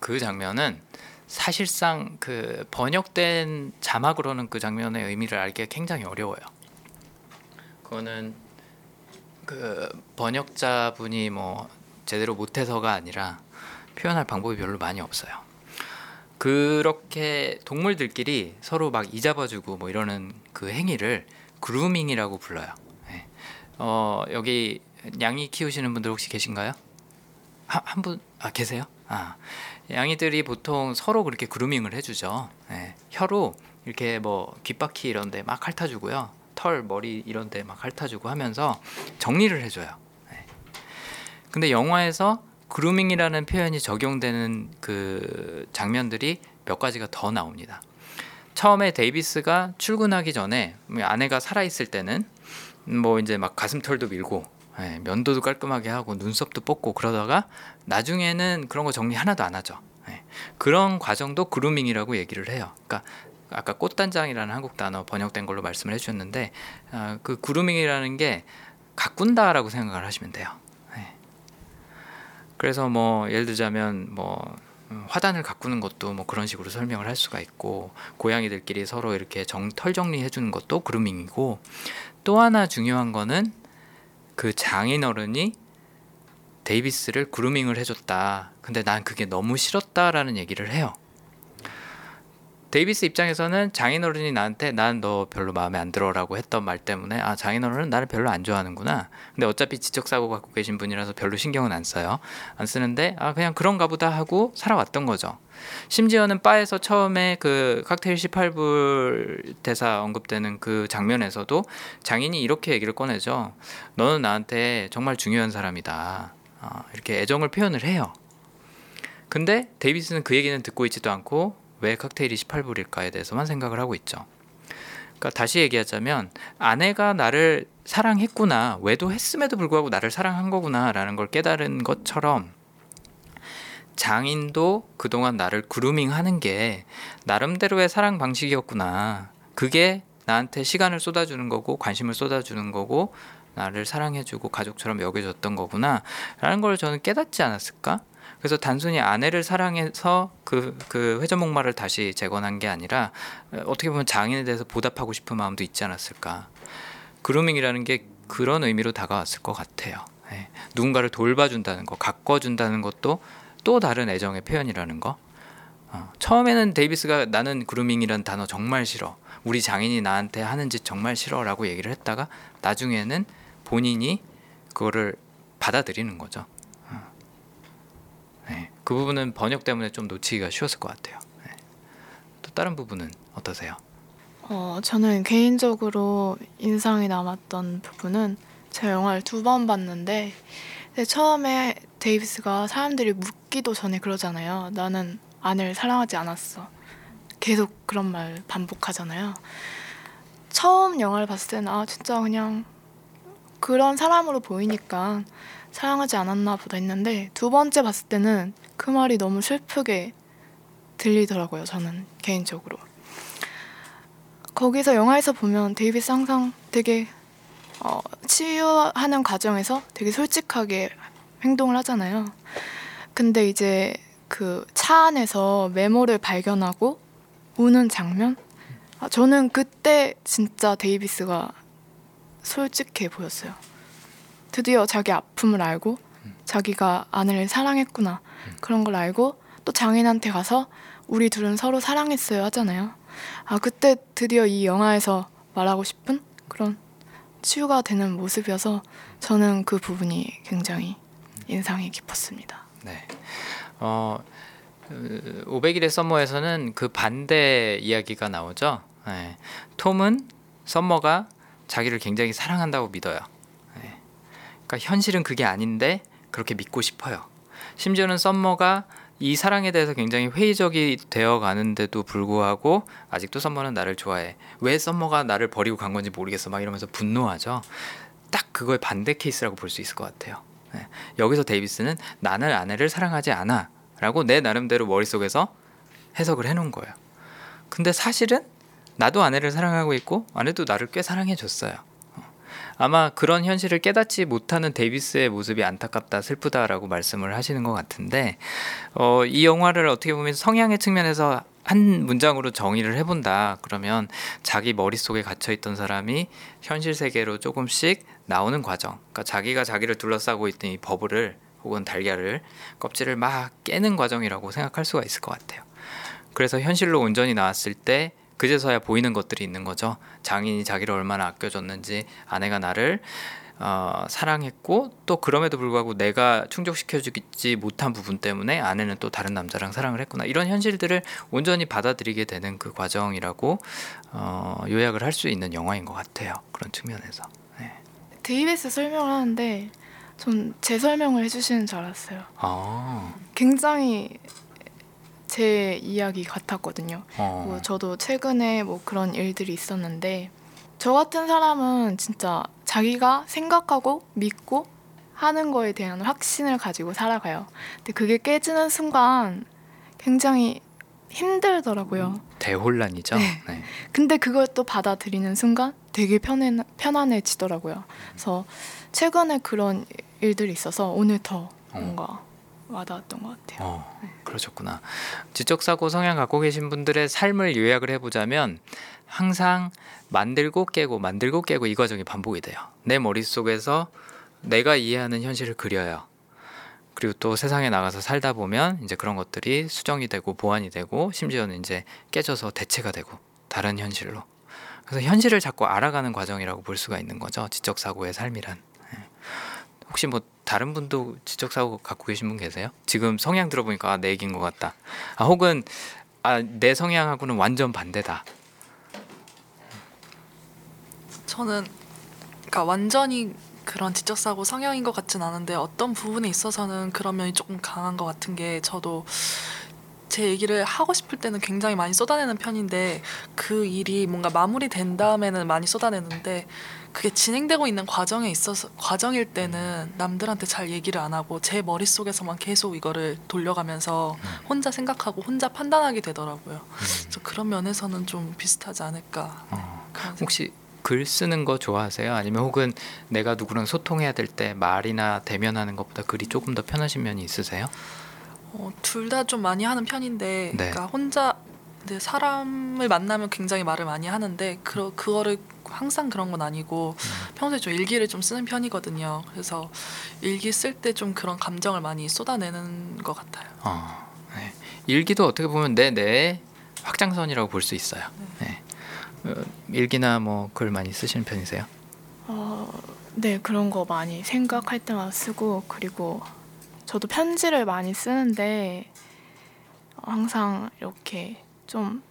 그 장면은 사실상 그 번역된 자막으로는 그 장면의 의미를 알기가 굉장히 어려워요. 그거는 그 번역자분이 뭐 제대로 못해서가 아니라 표현할 방법이 별로 많이 없어요. 그렇게 동물들끼리 서로 막 이잡아주고 뭐 이러는 그 행위를 그루밍이라고 불러요. 네. 어, 여기 양이 키우시는 분들 혹시 계신가요? 한 분 아 계세요? 아 양이들이 보통 서로 그렇게 그루밍을 해주죠. 네. 혀로 이렇게 뭐 귓바퀴 이런데 막 핥아주고요. 털 머리 이런데 막 핥아주고 하면서 정리를 해줘요. 네. 근데 영화에서 그루밍이라는 표현이 적용되는 그 장면들이 몇 가지가 더 나옵니다. 처음에 데이비스가 출근하기 전에 아내가 살아 있을 때는 뭐 이제 막 가슴털도 밀고 예, 면도도 깔끔하게 하고 눈썹도 뽑고 그러다가 나중에는 그런 거 정리 하나도 안 하죠. 예, 그런 과정도 그루밍이라고 얘기를 해요. 그러니까 아까 꽃단장이라는 한국 단어 번역된 걸로 말씀을 해주셨는데 어, 그 그루밍이라는 게 가꾼다라고 생각을 하시면 돼요. 예. 그래서 뭐 예를 들자면 뭐 음, 화단을 가꾸는 것도 뭐 그런 식으로 설명을 할 수가 있고 고양이들끼리 서로 이렇게 정, 털 정리해 주는 것도 그루밍이고 또 하나 중요한 거는 그 장인어른이 데이비스를 그루밍을 해줬다. 근데 난 그게 너무 싫었다라는 얘기를 해요. 데이비스 입장에서는 장인 어른이 나한테 난 너 별로 마음에 안 들어라고 했던 말 때문에 아 장인 어른은 나를 별로 안 좋아하는구나. 근데 어차피 지적 사고 갖고 계신 분이라서 별로 신경은 안 써요. 안 쓰는데 아 그냥 그런가 보다 하고 살아왔던 거죠. 심지어는 바에서 처음에 그 칵테일 18불 대사 언급되는 그 장면에서도 장인이 이렇게 얘기를 꺼내죠. 너는 나한테 정말 중요한 사람이다. 어, 이렇게 애정을 표현을 해요. 근데 데이비스는 그 얘기는 듣고 있지도 않고 왜 칵테일이 18불일까에 대해서만 생각을 하고 있죠. 그러니까 다시 얘기하자면 아내가 나를 사랑했구나 외도했음에도 불구하고 나를 사랑한 거구나라는 걸 깨달은 것처럼 장인도 그동안 나를 그루밍하는 게 나름대로의 사랑 방식이었구나 그게 나한테 시간을 쏟아주는 거고 관심을 쏟아주는 거고 나를 사랑해주고 가족처럼 여겨줬던 거구나 라는 걸 저는 깨닫지 않았을까 그래서 단순히 아내를 사랑해서 그, 그 회전목마를 다시 재건한 게 아니라 어떻게 보면 장인에 대해서 보답하고 싶은 마음도 있지 않았을까. 그루밍이라는 게 그런 의미로 다가왔을 것 같아요. 네. 누군가를 돌봐준다는 거, 가꿔준다는 것도 또 다른 애정의 표현이라는 거. 어, 처음에는 데이비스가 나는 그루밍이란 단어 정말 싫어. 우리 장인이 나한테 하는 짓 정말 싫어라고 얘기를 했다가 나중에는 본인이 그거를 받아들이는 거죠. 네, 그 부분은 번역 때문에 좀 놓치기가 쉬웠을 것 같아요. 네. 또 다른 부분은 어떠세요?
어, 저는 개인적으로 인상이 남았던 부분은 제가 영화를 두 번 봤는데 처음에 데이비스가 사람들이 묻기도 전에 그러잖아요. 나는 아내를 사랑하지 않았어. 계속 그런 말 반복하잖아요. 처음 영화를 봤을 때는 아 진짜 그냥 그런 사람으로 보이니까 사랑하지 않았나 보다 했는데 두 번째 봤을 때는 그 말이 너무 슬프게 들리더라고요. 저는 개인적으로. 거기서 영화에서 보면 데이비스 항상 되게 어, 치유하는 과정에서 되게 솔직하게 행동을 하잖아요. 근데 이제 그 차 안에서 메모를 발견하고 우는 장면? 아, 저는 그때 진짜 데이비스가 솔직해 보였어요. 드디어 자기 아픔을 알고 자기가 아내를 사랑했구나 그런 걸 알고 또 장인한테 가서 우리 둘은 서로 사랑했어요 하잖아요. 아 그때 드디어 이 영화에서 말하고 싶은 그런 치유가 되는 모습이어서 저는 그 부분이 굉장히 인상이 깊었습니다.
네. 어, 500일의 썸머에서는 그 반대 이야기가 나오죠. 네. 톰은 썸머가 자기를 굉장히 사랑한다고 믿어요. 그러니까 현실은 그게 아닌데 그렇게 믿고 싶어요. 심지어는 썸머가 이 사랑에 대해서 굉장히 회의적이 되어 가는데도 불구하고 아직도 썸머는 나를 좋아해. 왜 썸머가 나를 버리고 간 건지 모르겠어. 막 이러면서 분노하죠. 딱 그거의 반대 케이스라고 볼 수 있을 것 같아요. 네. 여기서 데이비스는 나는 아내를 사랑하지 않아. 라고 내 나름대로 머릿속에서 해석을 해놓은 거예요. 근데 사실은 나도 아내를 사랑하고 있고 아내도 나를 꽤 사랑해 줬어요. 아마 그런 현실을 깨닫지 못하는 데이비스의 모습이 안타깝다, 슬프다라고 말씀을 하시는 것 같은데, 어, 이 영화를 어떻게 보면 성향의 측면에서 한 문장으로 정의를 해본다. 그러면 자기 머릿속에 갇혀있던 사람이 현실 세계로 조금씩 나오는 과정. 그러니까 자기가 자기를 둘러싸고 있던 이 버블을 혹은 달걀을 껍질을 막 깨는 과정이라고 생각할 수가 있을 것 같아요. 그래서 현실로 온전히 나왔을 때 그제서야 보이는 것들이 있는 거죠. 장인이 자기를 얼마나 아껴줬는지, 아내가 나를 어, 사랑했고 또 그럼에도 불구하고 내가 충족시켜주지 못한 부분 때문에 아내는 또 다른 남자랑 사랑을 했구나 이런 현실들을 온전히 받아들이게 되는 그 과정이라고 어, 요약을 할 수 있는 영화인 것 같아요 그런 측면에서 네.
데이비스 설명을 하는데 전 제 설명을 해주시는 줄 알았어요.
아,
굉장히 제 이야기 같았거든요.
어,
뭐 저도 최근에 뭐 그런 일들이 있었는데 저 같은 사람은 진짜 자기가 생각하고 믿고 하는 거에 대한 확신을 가지고 살아가요. 근데 그게 깨지는 순간 굉장히 힘들더라고요.
대혼란이죠.
네.
네.
근데 그걸 또 받아들이는 순간 되게 편해, 편안해지더라고요. 그래서 최근에 그런 일들이 있어서 오늘 더 뭔가 와닿았던 것 같아요.
어, 그러셨구나. 지적 사고 성향 갖고 계신 분들의 삶을 요약을 해보자면 항상 만들고 깨고 만들고 깨고 이 과정이 반복이 돼요. 내 머릿 속에서 내가 이해하는 현실을 그려요. 그리고 또 세상에 나가서 살다 보면 이제 그런 것들이 수정이 되고 보완이 되고 심지어는 이제 깨져서 대체가 되고 다른 현실로. 그래서 현실을 자꾸 알아가는 과정이라고 볼 수가 있는 거죠. 지적 사고의 삶이란. 예. 혹시 뭐 다른 분도 지적 사고 갖고 계신 분 계세요? 지금 성향 들어보니까 아, 내 얘기인 것 같다. 아, 혹은 아, 내 성향하고는 완전 반대다.
저는 그러니까 완전히 그런 지적 사고 성향인 것 같진 않은데 어떤 부분에 있어서는 그런 면이 조금 강한 것 같은 게 저도 제 얘기를 하고 싶을 때는 굉장히 많이 쏟아내는 편인데 그 일이 뭔가 마무리된 다음에는 많이 쏟아내는데 그게 진행되고 있는 과정에 있어서 과정일 때는 남들한테 잘 얘기를 안 하고 제 머릿속에서만 계속 이거를 돌려가면서 혼자 생각하고 혼자 판단하게 되더라고요. 그래서 그런 면에서는 좀 비슷하지 않을까. 생각.
혹시 글 쓰는 거 좋아하세요? 아니면 혹은 내가 누구랑 소통해야 될 때 말이나 대면하는 것보다 글이 조금 더 편하신 면이 있으세요?
어, 둘 다 좀 많이 하는 편인데,
네.
그러니까 혼자 근데 사람을 만나면 굉장히 말을 많이 하는데 그 그거를 항상 그런 건 아니고 평소에 좀 일기를 좀 쓰는 편이거든요. 그래서 일기 쓸 때 좀 그런 감정을 많이 쏟아내는 것 같아요.
어, 네. 일기도 어떻게 보면 내내 확장선이라고 볼 수 있어요. 네. 어, 일기나 뭐 글 많이 쓰시는 편이세요?
어, 네 그런 거 많이 생각할 때마다 쓰고 그리고 저도 편지를 많이 쓰는데 항상 이렇게 좀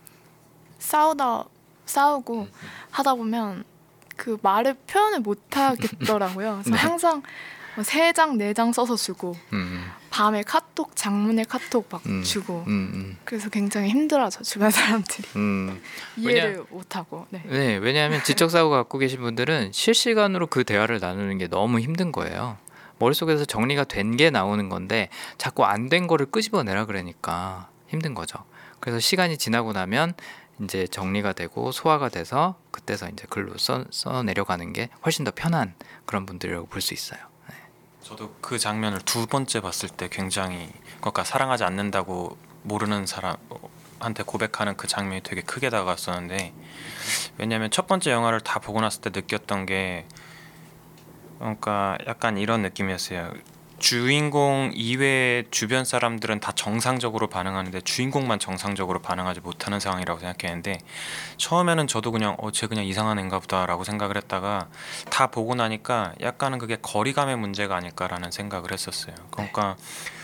싸우다 싸우고 하다 보면 그 말을 표현을 못 하겠더라고요. 그래서
네.
항상 뭐세장 네 장 써서 주고
음,
밤에 카톡 장문의 카톡 막
음,
주고
음,
그래서 굉장히 힘들어져 주변 사람들이
음, 음.
이해를 못 하고 네.
네, 왜냐하면 지적 사고 갖고 계신 분들은 실시간으로 그 대화를 나누는 게 너무 힘든 거예요. 머릿속에서 정리가 된 게 나오는 건데 자꾸 안 된 거를 끄집어내라 그러니까 힘든 거죠. 그래서 시간이 지나고 나면 이제 정리가 되고 소화가 돼서 그때서 이제 글로 써, 써 내려가는 게 훨씬 더 편한 그런 분들이라고 볼 수 있어요. 네.
저도 그 장면을 두 번째 봤을 때 굉장히 그러니까 사랑하지 않는다고 모르는 사람한테 고백하는 그 장면이 되게 크게 다가왔었는데 왜냐하면 첫 번째 영화를 다 보고 났을 때 느꼈던 게 그러니까 약간 이런 느낌이었어요. 주인공 이외의 주변 사람들은 다 정상적으로 반응하는데 주인공만 정상적으로 반응하지 못하는 상황이라고 생각했는데 처음에는 저도 그냥 어 쟤 그냥 이상한 애인가 보다라고 생각을 했다가 다 보고 나니까 약간은 그게 거리감의 문제가 아닐까라는 생각을 했었어요. 그러니까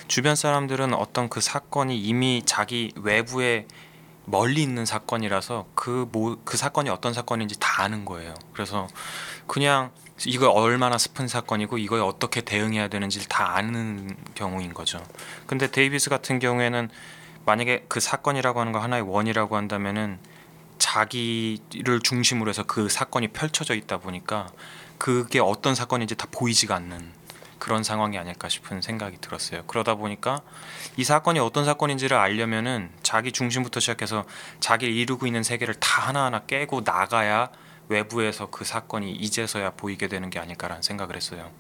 주변 사람들은 어떤 그 사건이 이미 자기 외부에 멀리 있는 사건이라서 그 뭐 그 사건이 어떤 사건인지 다 아는 거예요. 그래서 그냥 이거 얼마나 슬픈 사건이고 이거에 어떻게 대응해야 되는지를 다 아는 경우인 거죠. 근데 데이비스 같은 경우에는 만약에 그 사건이라고 하는 거 하나의 원이라고 한다면은 자기를 중심으로 해서 그 사건이 펼쳐져 있다 보니까 그게 어떤 사건인지 다 보이지가 않는 그런 상황이 아닐까 싶은 생각이 들었어요. 그러다 보니까 이 사건이 어떤 사건인지를 알려면은 자기 중심부터 시작해서 자기를 이루고 있는 세계를 다 하나하나 깨고 나가야 외부에서 그 사건이 이제서야 보이게 되는 게 아닐까라는 생각을 했어요.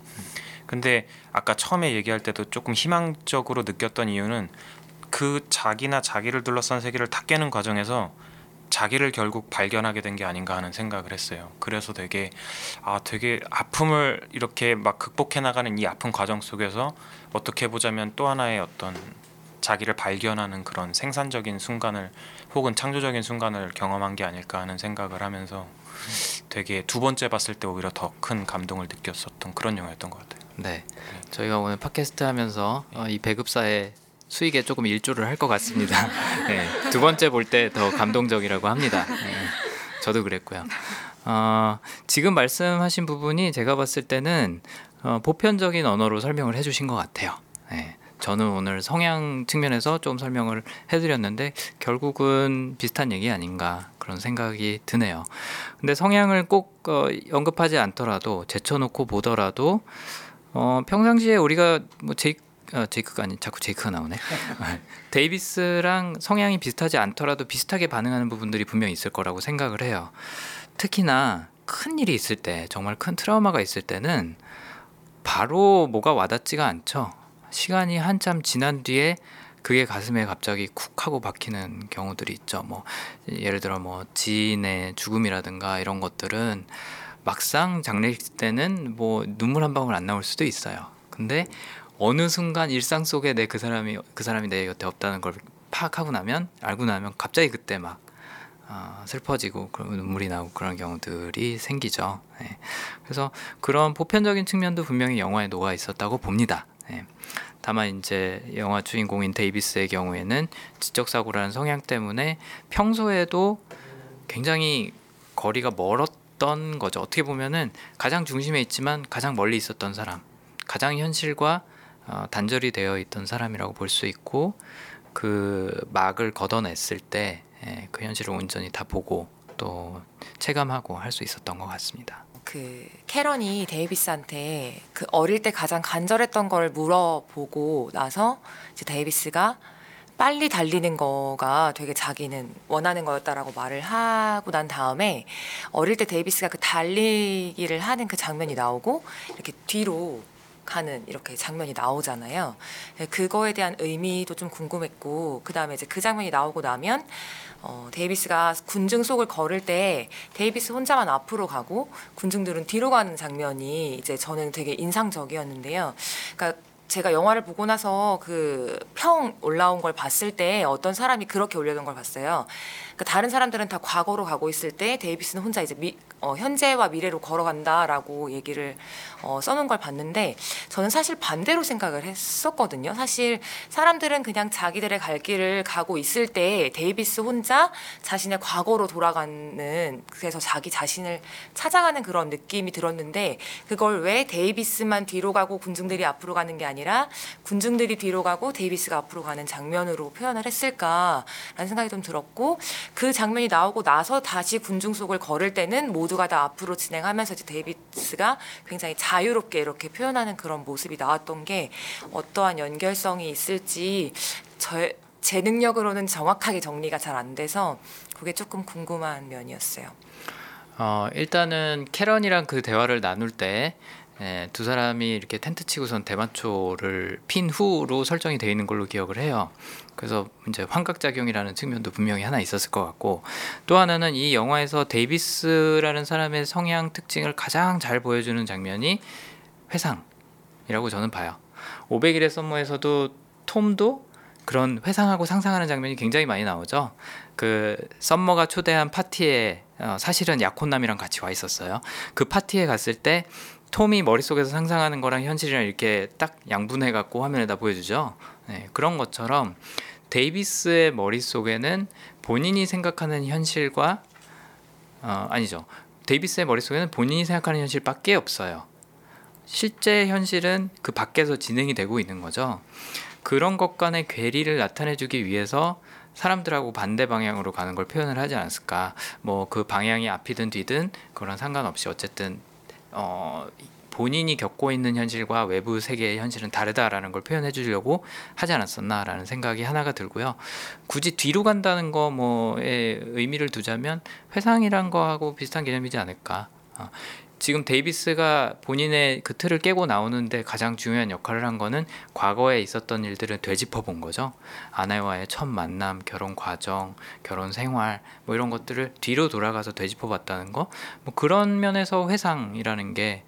근데 아까 처음에 얘기할 때도 조금 희망적으로 느꼈던 이유는 그 자기나 자기를 둘러싼 세계를 다 깨는 과정에서 자기를 결국 발견하게 된 게 아닌가 하는 생각을 했어요. 그래서 되게 아 되게 아픔을 이렇게 막 극복해 나가는 이 아픈 과정 속에서 어떻게 보자면 또 하나의 어떤 자기를 발견하는 그런 생산적인 순간을 혹은 창조적인 순간을 경험한 게 아닐까 하는 생각을 하면서 되게 두 번째 봤을 때 오히려 더 큰 감동을 느꼈었던 그런 영화였던 것 같아요.
네. 저희가 오늘 팟캐스트 하면서 어, 이 배급사의 수익에 조금 일조를 할 것 같습니다. 네. 두 번째 볼 때 더 감동적이라고 합니다. 네. 저도 그랬고요. 어, 지금 말씀하신 부분이 제가 봤을 때는 어, 보편적인 언어로 설명을 해주신 것 같아요. 네. 저는 오늘 성향 측면에서 좀 설명을 해드렸는데 결국은 비슷한 얘기 아닌가 그런 생각이 드네요. 근데 성향을 꼭 어, 언급하지 않더라도 제쳐놓고 보더라도 어, 평상시에 우리가 뭐 제이 어, 제이크가 아닌 자꾸 제이크가 나오네. 데이비스랑 성향이 비슷하지 않더라도 비슷하게 반응하는 부분들이 분명히 있을 거라고 생각을 해요. 특히나 큰 일이 있을 때, 정말 큰 트라우마가 있을 때는 바로 뭐가 와닿지가 않죠. 시간이 한참 지난 뒤에 그게 가슴에 갑자기 쿡 하고 박히는 경우들이 있죠. 뭐 예를 들어 뭐 지인의 죽음이라든가 이런 것들은 막상 장례식 때는 뭐 눈물 한 방울 안 나올 수도 있어요. 근데 어느 순간 일상 속에 내 그 사람이 그 사람이 내 곁에 없다는 걸 파악하고 나면 알고 나면 갑자기 그때 막 어, 슬퍼지고 그런 눈물이 나고 그런 경우들이 생기죠. 네. 그래서 그런 보편적인 측면도 분명히 영화에 녹아 있었다고 봅니다. 네. 다만 이제 영화 주인공인 데이비스의 경우에는 지적 사고라는 성향 때문에 평소에도 굉장히 거리가 멀었던 거죠. 어떻게 보면은 가장 중심에 있지만 가장 멀리 있었던 사람, 가장 현실과 어, 단절이 되어 있던 사람이라고 볼 수 있고 그 막을 걷어냈을 때 그 현실을 온전히 다 보고 또 체감하고 할 수 있었던 것 같습니다.
그 캐런이 데이비스한테 그 어릴 때 가장 간절했던 걸 물어보고 나서 이제 데이비스가 빨리 달리는 거가 되게 자기는 원하는 거였다라고 말을 하고 난 다음에 어릴 때 데이비스가 그 달리기를 하는 그 장면이 나오고 이렇게 뒤로 가는 이렇게 장면이 나오잖아요. 그거에 대한 의미도 좀 궁금했고 그 다음에 이제 그 장면이 나오고 나면 어, 데이비스가 군중 속을 걸을 때 데이비스 혼자만 앞으로 가고 군중들은 뒤로 가는 장면이 이제 저는 되게 인상적이었는데요. 그러니까 제가 영화를 보고 나서 그 평 올라온 걸 봤을 때 어떤 사람이 그렇게 올려놓은 걸 봤어요. 그러니까 다른 사람들은 다 과거로 가고 있을 때 데이비스는 혼자 이제 미, 어, 현재와 미래로 걸어간다라고 얘기를 어, 써놓은 걸 봤는데 저는 사실 반대로 생각을 했었거든요. 사실 사람들은 그냥 자기들의 갈 길을 가고 있을 때 데이비스 혼자 자신의 과거로 돌아가는 그래서 자기 자신을 찾아가는 그런 느낌이 들었는데 그걸 왜 데이비스만 뒤로 가고 군중들이 앞으로 가는 게 아니라 군중들이 뒤로 가고 데이비스가 앞으로 가는 장면으로 표현을 했을까라는 생각이 좀 들었고 그 장면이 나오고 나서 다시 군중 속을 걸을 때는 모두가 다 앞으로 진행하면서 이제 데이비스가 굉장히 자유롭게 이렇게 표현하는 그런 모습이 나왔던 게 어떠한 연결성이 있을지 저, 제 능력으로는 정확하게 정리가 잘 안 돼서 그게 조금 궁금한 면이었어요.
어, 일단은 캐런이랑 그 대화를 나눌 때 예, 두 사람이 이렇게 텐트 치고선 대마초를 핀 후로 설정이 되어 있는 걸로 기억을 해요. 그래서 이제 환각작용이라는 측면도 분명히 하나 있었을 것 같고 또 하나는 이 영화에서 데이비스라는 사람의 성향 특징을 가장 잘 보여주는 장면이 회상이라고 저는 봐요. 500일의 썸머에서도 톰도 그런 회상하고 상상하는 장면이 굉장히 많이 나오죠. 그 썸머가 초대한 파티에 어, 사실은 약혼남이랑 같이 와 있었어요. 그 파티에 갔을 때 톰이 머릿속에서 상상하는 거랑 현실이랑 이렇게 딱 양분해 갖고 화면에다 보여주죠. 네, 그런 것처럼 데이비스의 머릿속에는 본인이 생각하는 현실과 어, 아니죠. 데이비스의 머릿속에는 본인이 생각하는 현실밖에 없어요. 실제 현실은 그 밖에서 진행이 되고 있는 거죠. 그런 것 간의 괴리를 나타내주기 위해서 사람들하고 반대 방향으로 가는 걸 표현을 하지 않았을까. 뭐 그 방향이 앞이든 뒤든 그런 상관없이 어쨌든 어, 본인이 겪고 있는 현실과 외부 세계의 현실은 다르다라는 걸 표현해 주려고 하지 않았었나라는 생각이 하나가 들고요. 굳이 뒤로 간다는 거 뭐에 의미를 두자면 회상이란 거하고 비슷한 개념이지 않을까. 어, 지금 데이비스가 본인의 그 틀을 깨고 나오는데 가장 중요한 역할을 한 거는 과거에 있었던 일들을 되짚어 본 거죠. 아내와의 첫 만남, 결혼 과정, 결혼 생활 뭐 이런 것들을 뒤로 돌아가서 되짚어 봤다는 거. 뭐 그런 면에서 회상이라는 게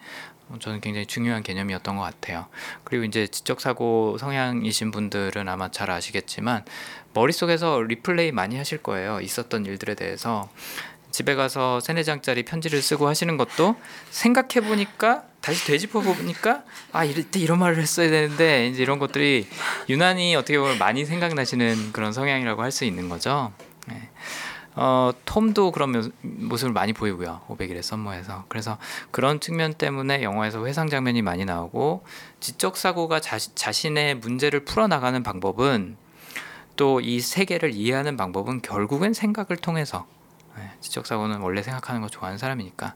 저는 굉장히 중요한 개념이었던 것 같아요. 그리고 이제 지적 사고 성향이신 분들은 아마 잘 아시겠지만 머릿속에서 리플레이 많이 하실 거예요. 있었던 일들에 대해서 집에 가서 세네 장짜리 편지를 쓰고 하시는 것도 생각해 보니까 다시 되짚어 보니까 아 이럴 때 이런 말을 했어야 되는데 이제 이런 것들이 유난히 어떻게 보면 많이 생각나시는 그런 성향이라고 할 수 있는 거죠. 네. 어, 톰도 그런 모- 모습을 많이 보이고요. 500일의 썸머에서. 그래서 그런 측면 때문에 영화에서 회상 장면이 많이 나오고 지적 사고가 자, 자신의 문제를 풀어 나가는 방법은 또 이 세계를 이해하는 방법은 결국엔 생각을 통해서 네, 지적 사고는 원래 생각하는 거 좋아하는 사람이니까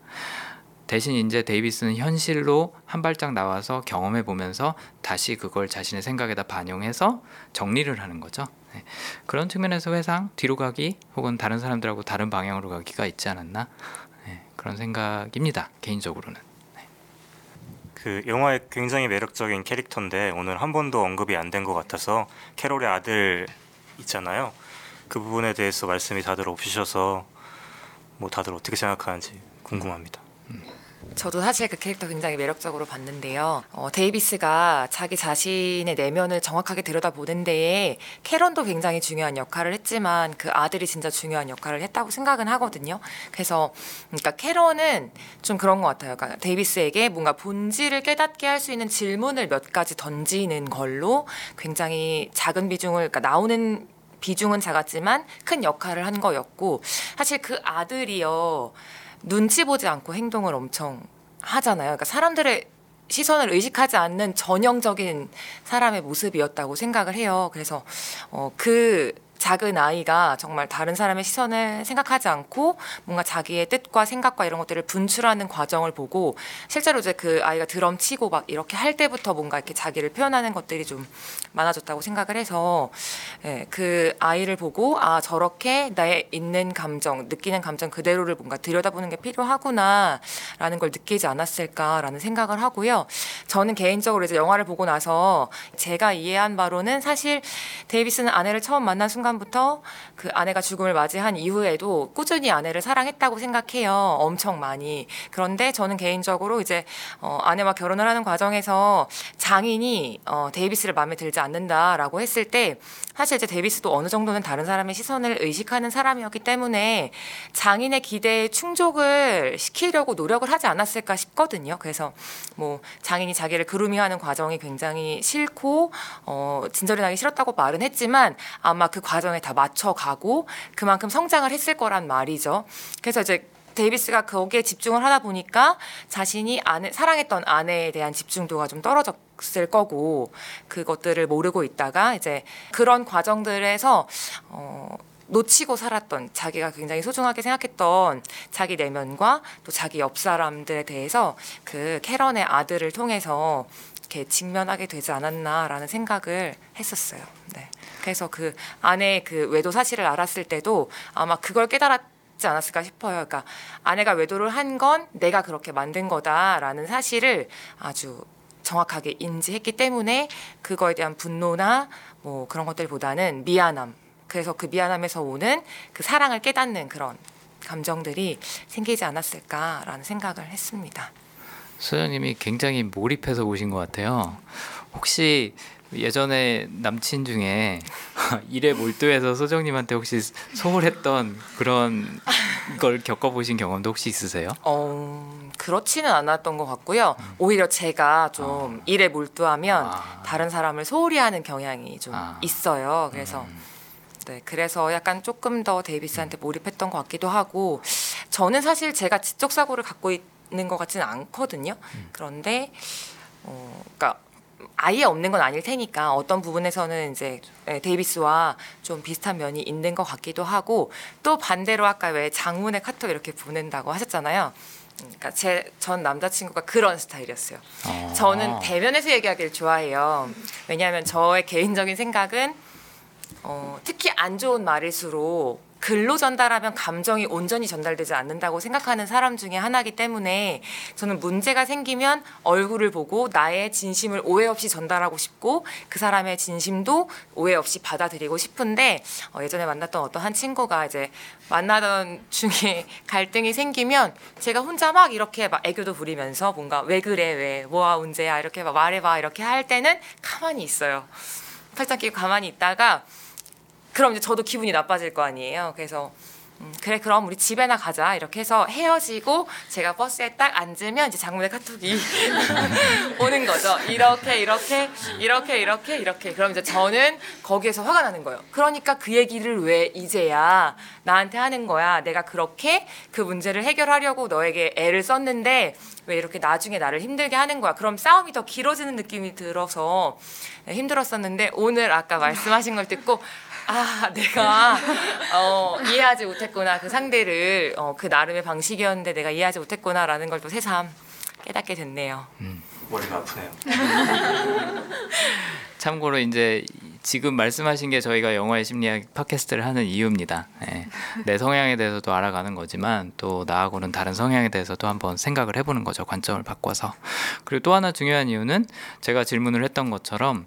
대신 이제 데이비스는 현실로 한 발짝 나와서 경험해 보면서 다시 그걸 자신의 생각에다 반영해서 정리를 하는 거죠. 네. 그런 측면에서 회상 뒤로 가기 혹은 다른 사람들하고 다른 방향으로 가기가 있지 않았나 네, 그런 생각입니다. 개인적으로는.
그 영화의 굉장히 매력적인 캐릭터인데 오늘 한 번도 언급이 안 된 것 같아서 캐롤의 아들 있잖아요. 그 부분에 대해서 말씀이 다들 없으셔서 뭐 다들 어떻게 생각하는지 궁금합니다.
저도 사실 그 캐릭터 굉장히 매력적으로 봤는데요. 어, 데이비스가 자기 자신의 내면을 정확하게 들여다보는 데에 캐런도 굉장히 중요한 역할을 했지만 그 아들이 진짜 중요한 역할을 했다고 생각은 하거든요. 그래서 그러니까 캐런은 좀 그런 것 같아요. 그러니까 데이비스에게 뭔가 본질을 깨닫게 할 수 있는 질문을 몇 가지 던지는 걸로 굉장히 작은 비중을 그러니까 나오는 비중은 작았지만 큰 역할을 한 거였고 사실 그 아들이요 눈치 보지 않고 행동을 엄청 하잖아요. 그러니까 사람들의 시선을 의식하지 않는 전형적인 사람의 모습이었다고 생각을 해요. 그래서 어, 그 작은 아이가 정말 다른 사람의 시선을 생각하지 않고 뭔가 자기의 뜻과 생각과 이런 것들을 분출하는 과정을 보고 실제로 이제 그 아이가 드럼 치고 막 이렇게 할 때부터 뭔가 이렇게 자기를 표현하는 것들이 좀 많아졌다고 생각을 해서 예, 그 아이를 보고 아 저렇게 나의 있는 감정, 느끼는 감정 그대로를 뭔가 들여다보는 게 필요하구나라는 걸 느끼지 않았을까라는 생각을 하고요. 저는 개인적으로 이제 영화를 보고 나서 제가 이해한 바로는 사실 데이비스는 아내를 처음 만난 순간 부터 그 아내가 죽음을 맞이한 이후에도 꾸준히 아내를 사랑했다고 생각해요. 엄청 많이. 그런데 저는 개인적으로 이제 어, 아내와 결혼을 하는 과정에서 장인이 어, 데이비스를 마음에 들지 않는다라고 했을 때 사실 이제 데이비스도 어느 정도는 다른 사람의 시선을 의식하는 사람이었기 때문에 장인의 기대에 충족을 시키려고 노력을 하지 않았을까 싶거든요. 그래서 뭐 장인이 자기를 그루밍하는 과정이 굉장히 싫고 어, 진절이 나기 싫었다고 말은 했지만 아마 그 과 정에 다 맞춰가고 그만큼 성장을 했을 거란 말이죠. 그래서 이제 데이비스가 거기에 집중을 하다 보니까 자신이 아내, 사랑했던 아내에 대한 집중도가 좀 떨어졌을 거고 그것들을 모르고 있다가 이제 그런 과정들에서 어, 놓치고 살았던 자기가 굉장히 소중하게 생각했던 자기 내면과 또 자기 옆 사람들에 대해서 그 캐런의 아들을 통해서 이렇게 직면하게 되지 않았나라는 생각을 했었어요. 네. 그래서 그 아내의 그 외도 사실을 알았을 때도 아마 그걸 깨달았 지 않았을까 싶어요. 그러니까 아내가 외도를 한 건 내가 그렇게 만든 거다라는 사실을 아주 정확하게 인지했기 때문에 그거에 대한 분노나 뭐 그런 것들보다는 미안함. 그래서 그 미안함에서 오는 그 사랑을 깨닫는 그런 감정들이 생기지 않았을까라는 생각을 했습니다.
소장님이 굉장히 몰입해서 보신 것 같아요. 혹시 예전에 남친 중에 일에 몰두해서 소정님한테 혹시 소홀했던 그런 걸 겪어보신 경험도 혹시 있으세요?
어, 그렇지는 않았던 것 같고요. 오히려 제가 좀 일에 몰두하면
아.
다른 사람을 소홀히 하는 경향이 좀
아.
있어요. 그래서
음.
네, 그래서 약간 조금 더 데이비스한테 몰입했던 것 같기도 하고 저는 사실 제가 지적 사고를 갖고 있는 것 같지는 않거든요. 그런데 어, 그러니까 아예 없는 건 아닐 테니까 어떤 부분에서는 이제 예, 데이비스와 좀 비슷한 면이 있는 것 같기도 하고 또 반대로 아까 왜 장문의 카톡 이렇게 보낸다고 하셨잖아요. 그러니까 제 전 남자친구가 그런 스타일이었어요.
어.
저는 대면에서 얘기하기를 좋아해요. 왜냐하면 저의 개인적인 생각은 어, 특히 안 좋은 말일수록 글로 전달하면 감정이 온전히 전달되지 않는다고 생각하는 사람 중에 하나이기 때문에 저는 문제가 생기면 얼굴을 보고 나의 진심을 오해 없이 전달하고 싶고 그 사람의 진심도 오해 없이 받아들이고 싶은데 어, 예전에 만났던 어떤 한 친구가 이제 만나던 중에 갈등이 생기면 제가 혼자 막 이렇게 막 애교도 부리면서 뭔가 왜 그래? 왜? 뭐야? 문제야? 이렇게 막 말해봐. 이렇게 할 때는 가만히 있어요. 팔짱 끼고 가만히 있다가 그럼 이제 저도 기분이 나빠질 거 아니에요. 그래서 음, 그래 그럼 우리 집에나 가자 이렇게 해서 헤어지고 제가 버스에 딱 앉으면 이제 장문의 카톡이 오는 거죠. 이렇게 이렇게 이렇게 이렇게 이렇게 그럼 이제 저는 거기에서 화가 나는 거예요. 그러니까 그 얘기를 왜 이제야 나한테 하는 거야. 내가 그렇게 그 문제를 해결하려고 너에게 애를 썼는데 왜 이렇게 나중에 나를 힘들게 하는 거야. 그럼 싸움이 더 길어지는 느낌이 들어서 힘들었었는데 오늘 아까 말씀하신 걸 듣고 아, 내가 어, 이해하지 못했구나. 그 상대를 어, 그 나름의 방식이었는데 내가 이해하지 못했구나라는 걸 또 새삼 깨닫게 됐네요.
머리가 아프네요.
참고로 이제 지금 말씀하신 게 저희가 영화의 심리학 팟캐스트를 하는 이유입니다. 예. 내 성향에 대해서도 알아가는 거지만 또 나하고는 다른 성향에 대해서도 한번 생각을 해보는 거죠. 관점을 바꿔서. 그리고 또 하나 중요한 이유는 제가 질문을 했던 것처럼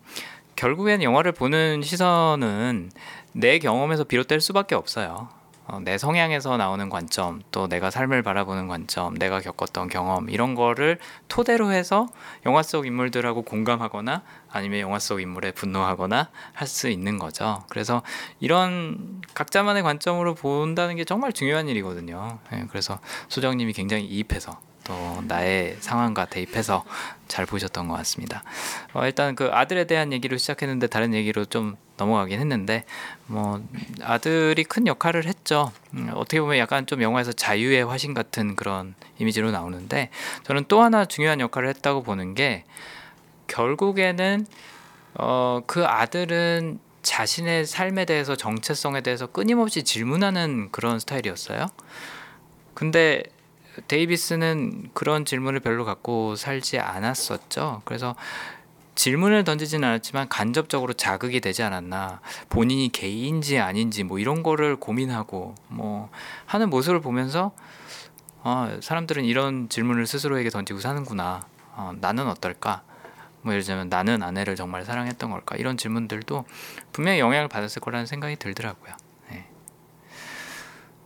결국엔 영화를 보는 시선은 내 경험에서 비롯될 수밖에 없어요. 어, 내 성향에서 나오는 관점, 또 내가 삶을 바라보는 관점, 내가 겪었던 경험 이런 거를 토대로 해서 영화 속 인물들하고 공감하거나 아니면 영화 속 인물에 분노하거나 할 수 있는 거죠. 그래서 이런 각자만의 관점으로 본다는 게 정말 중요한 일이거든요. 예, 그래서 소정님이 굉장히 이입해서 또 나의 상황과 대입해서 잘 보셨던 것 같습니다. 어, 일단 그 아들에 대한 얘기로 시작했는데 다른 얘기로 좀 넘어가긴 했는데 뭐 아들이 큰 역할을 했죠. 음, 어떻게 보면 약간 좀 영화에서 자유의 화신 같은 그런 이미지로 나오는데 저는 또 하나 중요한 역할을 했다고 보는 게 결국에는 어, 그 아들은 자신의 삶에 대해서 정체성에 대해서 끊임없이 질문하는 그런 스타일이었어요. 근데 데이비스는 그런 질문을 별로 갖고 살지 않았었죠. 그래서 질문을 던지지는 않았지만 간접적으로 자극이 되지 않았나 본인이 게이인지 아닌지 뭐 이런 거를 고민하고 뭐 하는 모습을 보면서 아, 사람들은 이런 질문을 스스로에게 던지고 사는구나 어, 나는 어떨까 뭐 예를 들자면 나는 아내를 정말 사랑했던 걸까 이런 질문들도 분명히 영향을 받았을 거라는 생각이 들더라고요.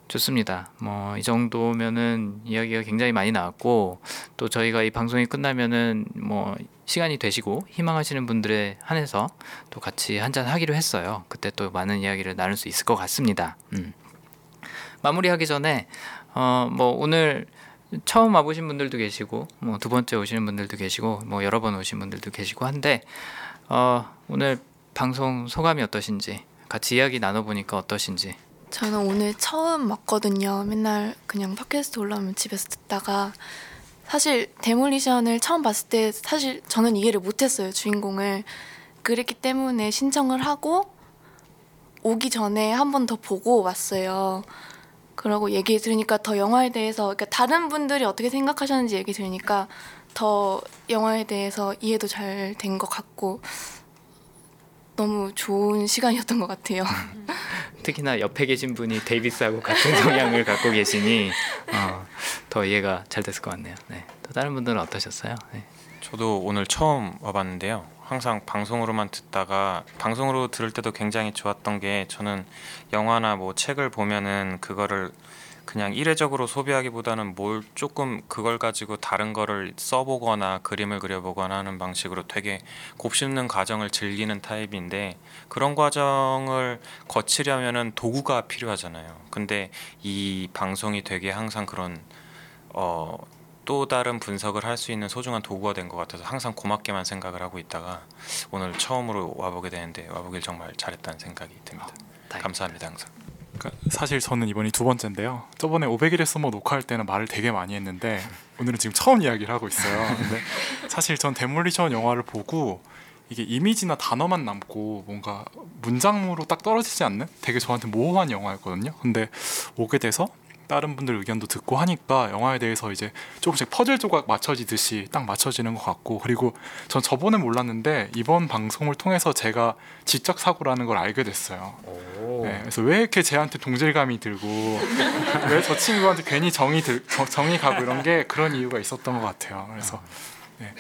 네. 좋습니다. 뭐 이 정도면은 이야기가 굉장히 많이 나왔고 또 저희가 이 방송이 끝나면은 뭐 시간이 되시고 희망하시는 분들에 한해서 또 같이 한잔 하기로 했어요. 그때 또 많은 이야기를 나눌 수 있을 것 같습니다. 음. 마무리하기 전에 어 뭐 오늘 처음 와보신 분들도 계시고 뭐 두 번째 오시는 분들도 계시고 뭐 여러 번 오신 분들도 계시고 한데 어 오늘 방송 소감이 어떠신지 같이 이야기 나눠보니까 어떠신지
저는 오늘 처음 왔거든요. 맨날 그냥 팟캐스트 올라오면 집에서 듣다가 사실 데몰리션을 처음 봤을 때 사실 저는 이해를 못했어요 주인공을 그랬기 때문에 신청을 하고 오기 전에 한 번 더 보고 왔어요. 그러고 얘기 들으니까 더 영화에 대해서 그러니까 다른 분들이 어떻게 생각하셨는지 얘기 들으니까 더 영화에 대해서 이해도 잘 된 것 같고 너무 좋은 시간이었던 것 같아요.
특히나 옆에 계신 분이 데이비스하고 같은 성향을 갖고 계시니 어, 더 이해가 잘 됐을 것 같네요. 네. 또 다른 분들은 어떠셨어요? 네.
저도 오늘 처음 와봤는데요. 항상 방송으로만 듣다가 방송으로 들을 때도 굉장히 좋았던 게 저는 영화나 뭐 책을 보면은 그거를 그냥 이례적으로 소비하기보다는 뭘 조금 그걸 가지고 다른 거를 써보거나 그림을 그려보거나 하는 방식으로 되게 곱씹는 과정을 즐기는 타입인데 그런 과정을 거치려면은 도구가 필요하잖아요. 근데 이 방송이 되게 항상 그런 어, 또 다른 분석을 할 수 있는 소중한 도구가 된 것 같아서 항상 고맙게만 생각을 하고 있다가 오늘 처음으로 와보게 되는데 와보길 정말 잘했다는 생각이 듭니다. 감사합니다 항상.
그러니까 사실 저는 이번이 두 번째인데요. 저번에 500일의 서머 녹화할 때는 말을 되게 많이 했는데 오늘은 지금 처음 이야기를 하고 있어요. 근데 사실 전 데몰리션 영화를 보고 이게 이미지나 단어만 남고 뭔가 문장으로 딱 떨어지지 않는 되게 저한테 모호한 영화였거든요. 근데 오게 돼서 다른 분들 의견도 듣고 하니까 영화에 대해서 이제 조금씩 퍼즐 조각 맞춰지듯이 딱 맞춰지는 것 같고 그리고 전 저번에 몰랐는데 이번 방송을 통해서 제가 지적 사고라는 걸 알게 됐어요. 네, 그래서 왜 이렇게 쟤한테 동질감이 들고 왜 저 친구한테 괜히 정이 들 정- 정이 가고 이런 게 그런 이유가 있었던 것 같아요. 그래서 네,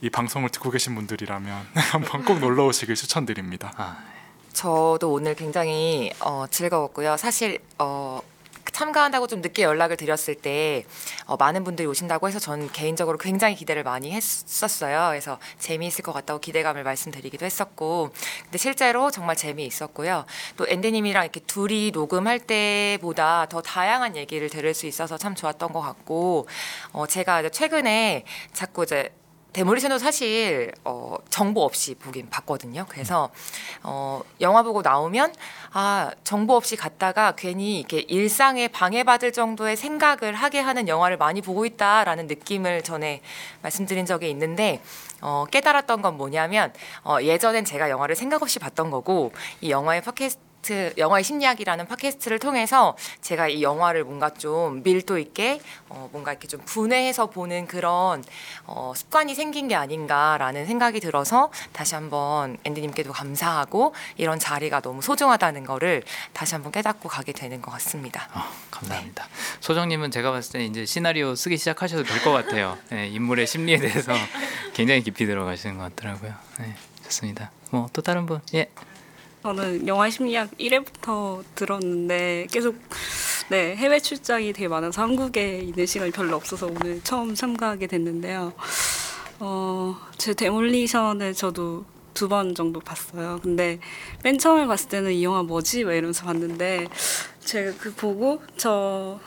이 방송을 듣고 계신 분들이라면 한번 꼭 놀러 오시길 추천드립니다.
아,
저도 오늘 굉장히 어, 즐거웠고요. 사실 어, 참가한다고 좀 늦게 연락을 드렸을 때 어, 많은 분들이 오신다고 해서 전 개인적으로 굉장히 기대를 많이 했었어요. 그래서 재미있을 것 같다고 기대감을 말씀드리기도 했었고, 근데 실제로 정말 재미있었고요. 또 앤디님이랑 이렇게 둘이 녹음할 때보다 더 다양한 얘기를 들을 수 있어서 참 좋았던 것 같고, 어, 제가 이제 최근에 자꾸 이제 데몰리션도 사실 어, 정보 없이 보긴 봤거든요. 그래서 어, 영화 보고 나오면 아 정보 없이 갔다가 괜히 이렇게 일상에 방해받을 정도의 생각을 하게 하는 영화를 많이 보고 있다라는 느낌을 전에 말씀드린 적이 있는데 어, 깨달았던 건 뭐냐면 어, 예전엔 제가 영화를 생각 없이 봤던 거고 이 영화의 팟캐스트 영화의 심리학이라는 팟캐스트를 통해서 제가 이 영화를 뭔가 좀 밀도 있게 어, 뭔가 이렇게 좀 분해해서 보는 그런 어, 습관이 생긴 게 아닌가라는 생각이 들어서 다시 한번 앤디님께도 감사하고 이런 자리가 너무 소중하다는 거를 다시 한번 깨닫고 가게 되는 것 같습니다.
아, 감사합니다. 소정님은 제가 봤을 때 이제 시나리오 쓰기 시작하셔도 될 것 같아요. 네, 인물의 심리에 대해서 굉장히 깊이 들어가시는 것 같더라고요. 네, 좋습니다. 뭐 또 다른 분? 예.
저는 영화 심리학 1회부터 들었는데 계속 네 해외 출장이 되게 많아서 한국에 있는 시간이 별로 없어서 오늘 처음 참가하게 됐는데요. 어, 제 데몰리션을 저도 두 번 정도 봤어요. 근데 맨 처음에 봤을 때는 이 영화 뭐지? 막 이러면서 봤는데 제가 그 보고 저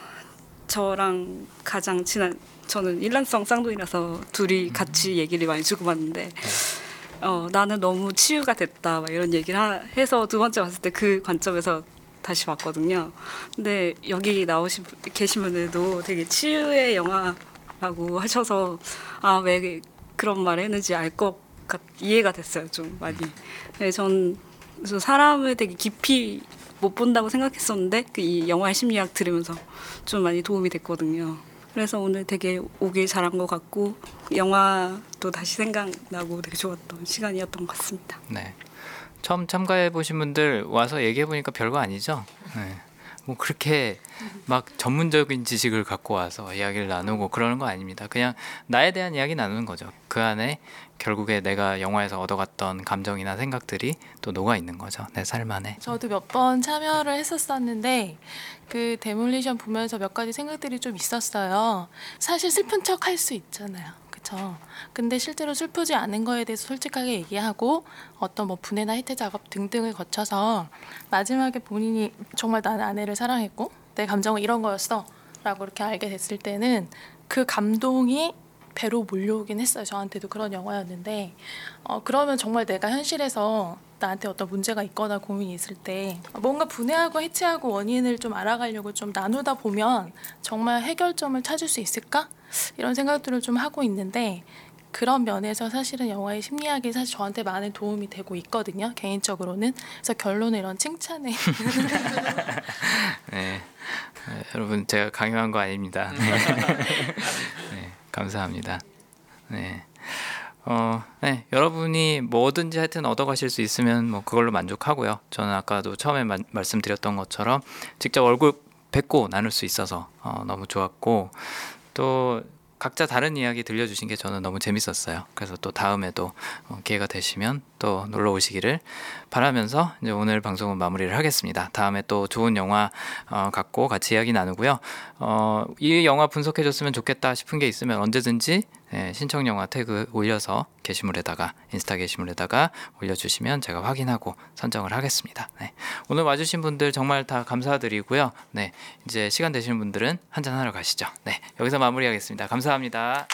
저랑 가장 친한 저는 일란성 쌍둥이라서 둘이 같이 얘기를 많이 주고받는데 어, 나는 너무 치유가 됐다 막 이런 얘기를 하, 해서 두 번째 봤을 때 그 관점에서 다시 봤거든요. 근데 여기 나오신 분- 계신 분들도 되게 치유의 영화라고 하셔서 아 왜 그런 말 했는지 알 것 같 이해가 됐어요 좀 많이. 네, 전 그래서 사람을 되게 깊이 못 본다고 생각했었는데 그 이 영화의 심리학 들으면서 좀 많이 도움이 됐거든요. 그래서 오늘 되게 오길 잘한 것 같고 영화도 다시 생각나고 되게 좋았던 시간이었던 것 같습니다.
네. 처음 참가해 보신 분들 와서 얘기해 보니까 별거 아니죠. 네. 뭐 그렇게 막 전문적인 지식을 갖고 와서 이야기를 나누고 그러는 거 아닙니다. 그냥 나에 대한 이야기 나누는 거죠. 그 안에 결국에 내가 영화에서 얻어갔던 감정이나 생각들이 또 녹아 있는 거죠. 내 삶 안에.
저도 몇 번 참여를 했었었는데 그 데몰리션 보면서 몇 가지 생각들이 좀 있었어요. 사실 슬픈 척 할 수 있잖아요. 근데 실제로 슬프지 않은 거에 대해서 솔직하게 얘기하고 어떤 뭐 분해나 해태 작업 등등을 거쳐서 마지막에 본인이 정말 나는 아내를 사랑했고 내 감정은 이런 거였어 라고 이렇게 알게 됐을 때는 그 감동이 배로 몰려오긴 했어요. 저한테도 그런 영화였는데 어, 그러면 정말 내가 현실에서 나한테 어떤 문제가 있거나 고민이 있을 때 뭔가 분해하고 해체하고 원인을 좀 알아가려고 좀 나누다 보면 정말 해결점을 찾을 수 있을까? 이런 생각들을 좀 하고 있는데 그런 면에서 사실은 영화의 심리학이 사실 저한테 많은 도움이 되고 있거든요. 개인적으로는. 그래서 결론은 이런 칭찬에
네. 네, 여러분 제가 강요한 거 아닙니다. 네. 네, 감사합니다. 네. 어, 네, 여러분이 뭐든지 하여튼 얻어가실 수 있으면 뭐 그걸로 만족하고요. 저는 아까도 처음에 마- 말씀드렸던 것처럼 직접 얼굴 뵙고 나눌 수 있어서 어, 너무 좋았고 또 각자 다른 이야기 들려주신 게 저는 너무 재밌었어요. 그래서 또 다음에도 어, 기회가 되시면 또 놀러 오시기를 바라면서 이제 오늘 방송은 마무리를 하겠습니다. 다음에 또 좋은 영화 어, 갖고 같이 이야기 나누고요. 어, 이 영화 분석해줬으면 좋겠다 싶은 게 있으면 언제든지 예, 신청 영화 태그 올려서 게시물에다가 인스타 게시물에다가 올려주시면 제가 확인하고 선정을 하겠습니다. 네. 오늘 와주신 분들 정말 다 감사드리고요. 네, 이제 시간 되시는 분들은 한잔 하러 가시죠. 네, 여기서 마무리하겠습니다. 감사합니다.